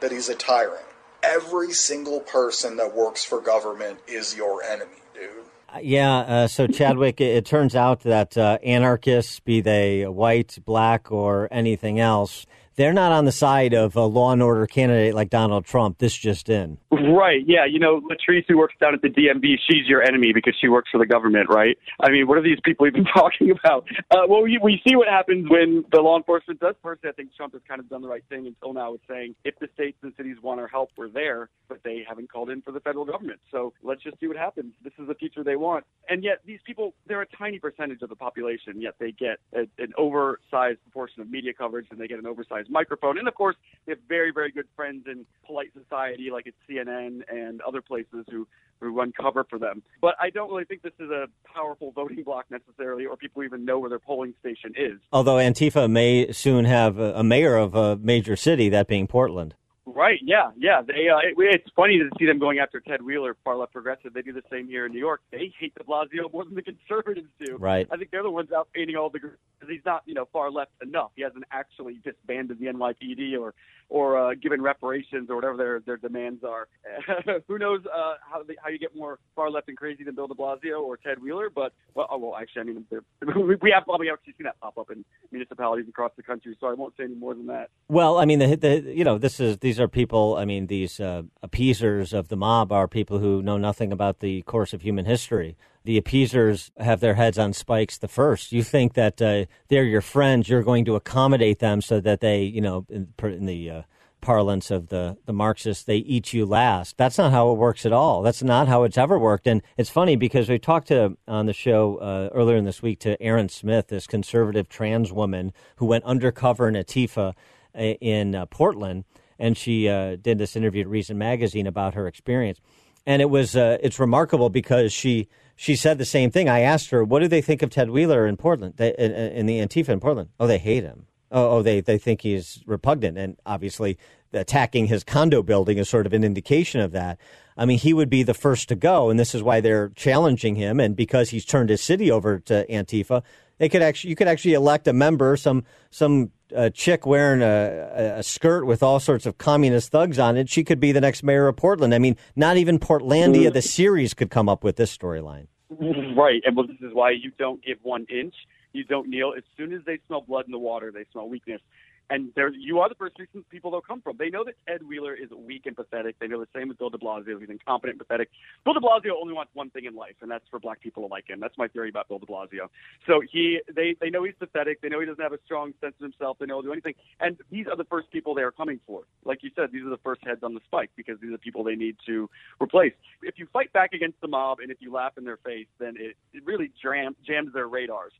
that he's a tyrant. Every single person that works for government is your enemy, dude. Uh, Yeah, uh, so Chadwick, it, it turns out that uh, anarchists, be they white, black, or anything else, they're not on the side of a law and order candidate like Donald Trump. This just in. Right. Yeah. You know, Latrice, who works down at the DMV, she's your enemy because she works for the government, right? I mean, what are these people even talking about? Uh, well, we, we see what happens when the law enforcement does. Personally, I think Trump has kind of done the right thing until now with saying if the states and cities want our help, we're there, but they haven't called in for the federal government. So let's just see what happens. This is the future they want. And yet, these people, they're a tiny percentage of the population, yet they get a, an oversized proportion of media coverage and they get an oversized microphone. And of course, they have very, very good friends in polite society, like at CNN and other places who who run cover for them. But I don't really think this is a powerful voting bloc necessarily, or people even know where their polling station is. Although Antifa may soon have a mayor of a major city, that being Portland. Right? Yeah, yeah. They. Uh, it, it's funny to see them going after Ted Wheeler, far left progressive. They do the same here in New York. They hate De Blasio more than the conservatives do. Right. I think they're the ones out painting all the because he's not, you know, far left enough. He hasn't actually disbanded the NYPD or or uh, given reparations or whatever their their demands are. Who knows uh, how they, how you get more far left and crazy than Bill De Blasio or Ted Wheeler? But well, oh, well, actually, I mean, we we have probably actually seen that pop up in municipalities across the country. So I won't say any more than that. Well, I mean, the, the you know, this is these are people. I mean, these uh, appeasers of the mob are people who know nothing about the course of human history. The appeasers have their heads on spikes. The first, you think that uh, they're your friends, you're going to accommodate them so that they, you know, in, in the uh, parlance of the, the Marxists, they eat you last. That's not how it works at all. That's not how it's ever worked. And it's funny because we talked to on the show uh, earlier in this week to Erin Smith, this conservative trans woman who went undercover in Antifa uh, in uh, Portland, and she uh, did this interview at Reason Magazine about her experience. And it was uh, it's remarkable because she she said the same thing. I asked her, "What do they think of Ted Wheeler in Portland, they, in, in the Antifa in Portland?" Oh, they hate him oh, oh, they, they think he's repugnant. And obviously, attacking his condo building is sort of an indication of that. I mean, he would be the first to go, and this is why they're challenging him. And because he's turned his city over to Antifa, they could actually you could actually elect a member, some some uh, chick wearing a, a skirt with all sorts of communist thugs on it. She could be the next mayor of Portland. I mean, not even Portlandia, the series, could come up with this storyline. Right, and well, this is why you don't give one inch you don't kneel. As soon as they smell blood in the water, they smell weakness. And there, you are the first people they'll come from. They know that Ted Wheeler is weak and pathetic. They know the same with Bill de Blasio. He's incompetent and pathetic. Bill de Blasio only wants one thing in life, and that's for black people to like him. That's my theory about Bill de Blasio. So he, they, they know he's pathetic. They know he doesn't have a strong sense of himself. They know he'll do anything. And these are the first people they are coming for. Like you said, these are the first heads on the spike because these are the people they need to replace. If you fight back against the mob and if you laugh in their face, then it, it really jam, jams their radars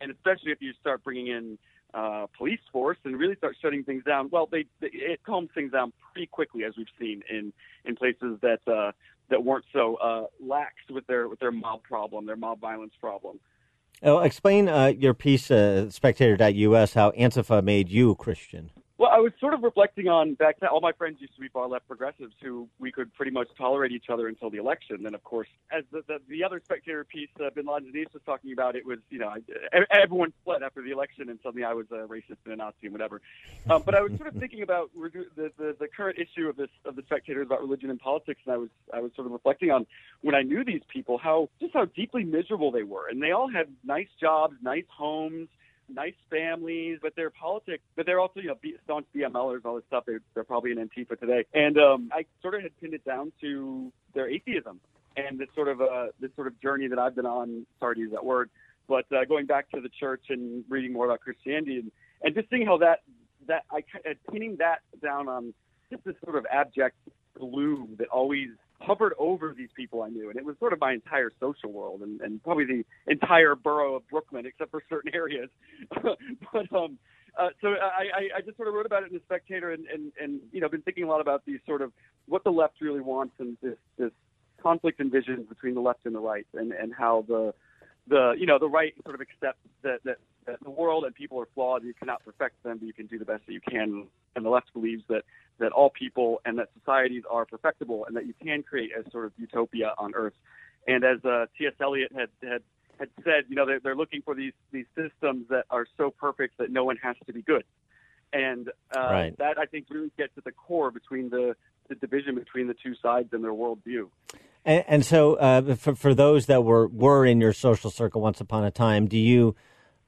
and especially if you start bringing in uh, police force and really start shutting things down, well, they, they it calms things down pretty quickly, as we've seen in in places that uh, that weren't so uh, lax with their with their mob problem, their mob violence problem. Oh, explain uh, your piece, uh, Spectator.us, how Antifa made you Christian. Well, I was sort of reflecting on back then. All my friends used to be far left progressives who we could pretty much tolerate each other until the election. Then, of course, as the, the, the other spectator piece, uh, Bin Laden Denise was talking about, it was, you know, I, everyone fled after the election and suddenly I was a racist and a Nazi and whatever. Um, but I was sort of thinking about the, the, the current issue of this, of the spectators about religion and politics. And I was, I was sort of reflecting on when I knew these people, how, just how deeply miserable they were. And they all had nice jobs, nice homes nice families, but their politics, but they're also, you know, staunch BLMers, all this stuff. They're, they're probably in Antifa today. And um, I sort of had pinned it down to their atheism and this sort of uh, this sort of journey that I've been on. Sorry to use that word, but uh, going back to the church and reading more about Christianity and, and just seeing how that that I pinning that down on just this sort of abject gloom that always hovered over these people I knew, and it was sort of my entire social world, and, and probably the entire borough of Brooklyn, except for certain areas. but um, uh, so I, I just sort of wrote about it in the Spectator, and, and and you know, been thinking a lot about these sort of what the left really wants, and this this conflict and visions between the left and the right, and and how the the you know the right sort of accepts that that that the world and people are flawed. You cannot perfect them, but you can do the best that you can. And the left believes that that all people and that societies are perfectible, and that you can create a sort of utopia on Earth. And as uh, T.S. Eliot had had had said, you know, they're, they're looking for these these systems that are so perfect that no one has to be good. And uh, right. that I think really gets at the core between the the division between the two sides and their worldview. And, and so, uh, for for those that were were in your social circle once upon a time, do you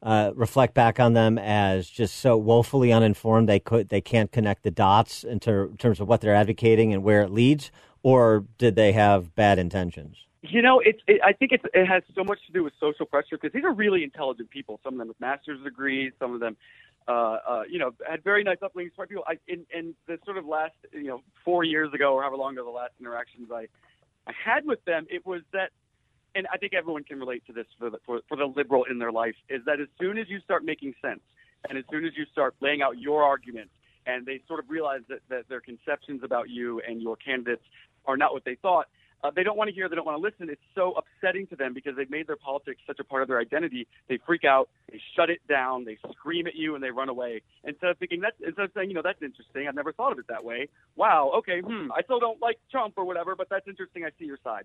uh, reflect back on them as just so woefully uninformed they could they can't connect the dots in, ter- terms of what they're advocating and where it leads, or did they have bad intentions? You know, it's. It, I think it's, it has so much to do with social pressure because these are really intelligent people. Some of them with master's degrees, some of them, uh, uh, you know, had very nice upbringings. Smart people. I, in, in the sort of last, you know, four years ago or however long ago the last interactions I, I had with them, it was that and I think everyone can relate to this for the, for, for the liberal in their life, is that as soon as you start making sense and as soon as you start laying out your arguments and they sort of realize that, that their conceptions about you and your candidates are not what they thought, uh, they don't want to hear, they don't want to listen. It's so upsetting to them because they've made their politics such a part of their identity. They freak out, they shut it down, they scream at you, and they run away. Instead of thinking that, instead of saying, you know, that's interesting. I've never thought of it that way. Wow, okay, hmm, I still don't like Trump or whatever, but that's interesting. I see your side.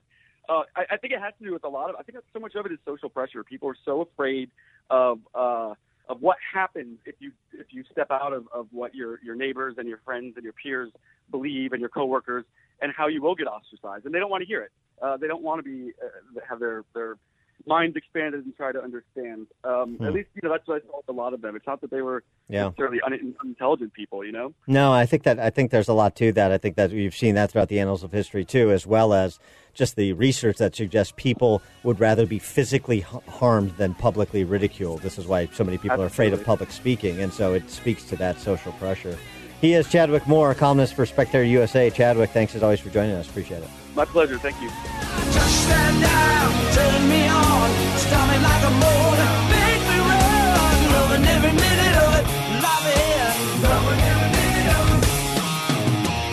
Uh, I, I think it has to do with a lot of. I think so much of it is social pressure. People are so afraid of uh, of what happens if you if you step out of, of what your your neighbors and your friends and your peers believe and your coworkers and how you will get ostracized, and they don't want to hear it. Uh, they don't want to be uh, have their their minds expanded and try to understand. Um, hmm. At least you know that's what I saw with a lot of them. It's not that they were yeah. necessarily un- unintelligent people, you know. No, I think that I think there's a lot to that. I think that we've seen that throughout the annals of history too, as well as just the research that suggests people would rather be physically harmed than publicly ridiculed. This is why so many people Absolutely. are afraid of public speaking, and so it speaks to that social pressure. He is Chadwick Moore, columnist for Spectator USA. Chadwick, thanks as always for joining us. Appreciate it. My pleasure. Thank you. Stand down, turn me on, stop me like a motor, make me run, loving every minute of it, loving, loving every minute of it.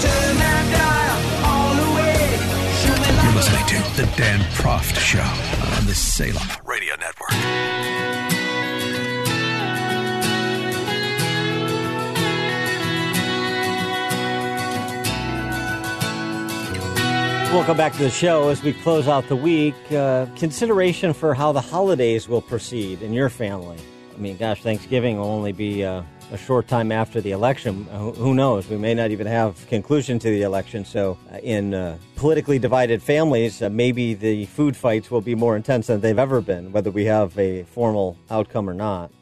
Turn that dial all the way, show me You're listening to The Dan Proft Show on the Salem Radio Network. Welcome back to the show. As we close out the week, uh, consideration for how the holidays will proceed in your family. I mean, gosh, Thanksgiving will only be uh, a short time after the election. Uh, Who knows? We may not even have conclusion to the election. So, uh, in uh, politically divided families, maybe the food fights will be more intense than they've ever been, whether we have a formal outcome or not.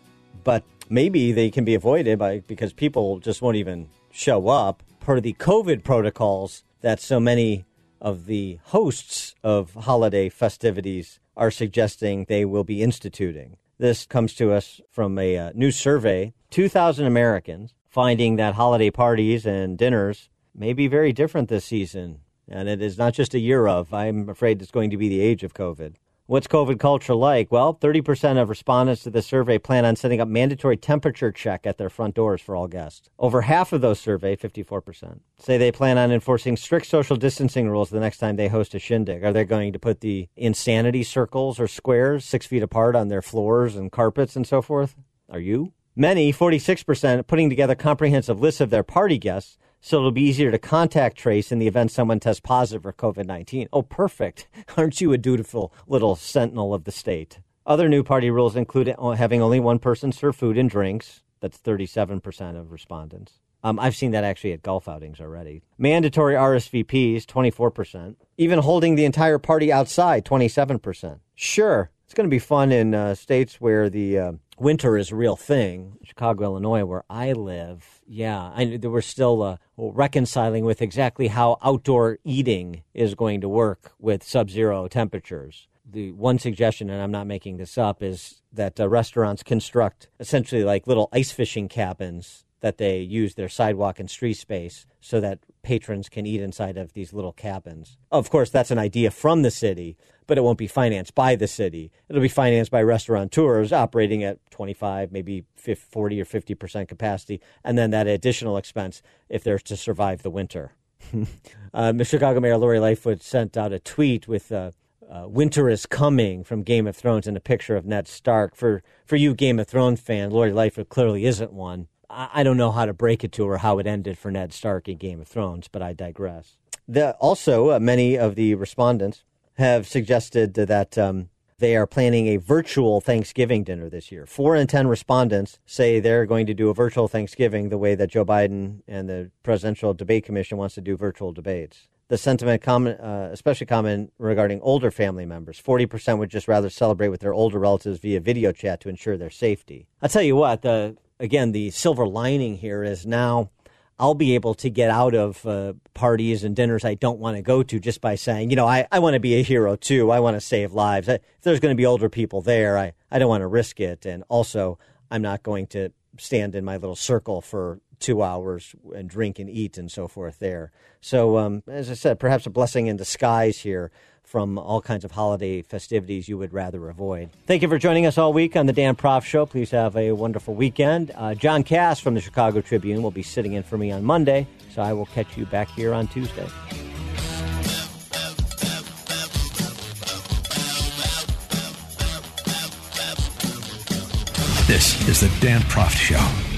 But maybe they can be avoided by because people just won't even show up per the COVID protocols that so many of the hosts of holiday festivities are suggesting they will be instituting. This comes to us from a uh, new survey 2,000 Americans finding that holiday parties and dinners may be very different this season. And it is not just a year of, I'm afraid it's going to be the age of COVID. What's COVID culture like? Well, 30% of respondents to the survey plan on setting up mandatory temperature check at their front doors for all guests. Over half of those surveyed, 54%, say they plan on enforcing strict social distancing rules the next time they host a shindig. Are they going to put the insanity circles or squares six feet apart on their floors and carpets and so forth? Are you? Many, 46%, putting together comprehensive lists of their party guests so it'll be easier to contact trace in the event someone tests positive for COVID 19. Oh, perfect. Aren't you a dutiful little sentinel of the state? Other new party rules include having only one person serve food and drinks. That's 37% of respondents. Um, I've seen that actually at golf outings already. Mandatory RSVPs, 24%. Even holding the entire party outside, 27%. Sure, it's going to be fun in uh, states where the uh, winter is a real thing. Chicago, Illinois, where I live, yeah, I, we're still uh, reconciling with exactly how outdoor eating is going to work with sub zero temperatures. The one suggestion, and I'm not making this up, is that uh, restaurants construct essentially like little ice fishing cabins that they use their sidewalk and street space so that patrons can eat inside of these little cabins. Of course, that's an idea from the city, but it won't be financed by the city. It'll be financed by restaurateurs operating at 25, maybe 50, 40 or 50% capacity, and then that additional expense if they're to survive the winter. uh, Chicago Mayor Lori Lightfoot sent out a tweet with uh, uh, "Winter is coming" from Game of Thrones and a picture of Ned Stark. For for you Game of Thrones fan, Lori Lightfoot clearly isn't one. I, don't know how to break it to her how it ended for Ned Stark in Game of Thrones, but I digress. The, also, uh, many of the respondents have suggested that um, they are planning a virtual Thanksgiving dinner this year. Four in 10 respondents say they're going to do a virtual Thanksgiving the way that Joe Biden and the Presidential Debate Commission wants to do virtual debates. The sentiment, common, uh, especially common regarding older family members. 40% would just rather celebrate with their older relatives via video chat to ensure their safety. I'll tell you what, the, again, the silver lining here is now I'll be able to get out of uh, parties and dinners I don't want to go to just by saying, you know, I, I want to be a hero too. I want to save lives. I, if there's going to be older people there, I, I don't want to risk it. And also, I'm not going to stand in my little circle for two hours and drink and eat and so forth there. So, um, as I said, perhaps a blessing in disguise here from all kinds of holiday festivities you would rather avoid. Thank you for joining us all week on the Dan Proft Show. Please have a wonderful weekend. Uh, John Kass from the Chicago Tribune will be sitting in for me on Monday, so I will catch you back here on Tuesday. This is the Dan Proft Show.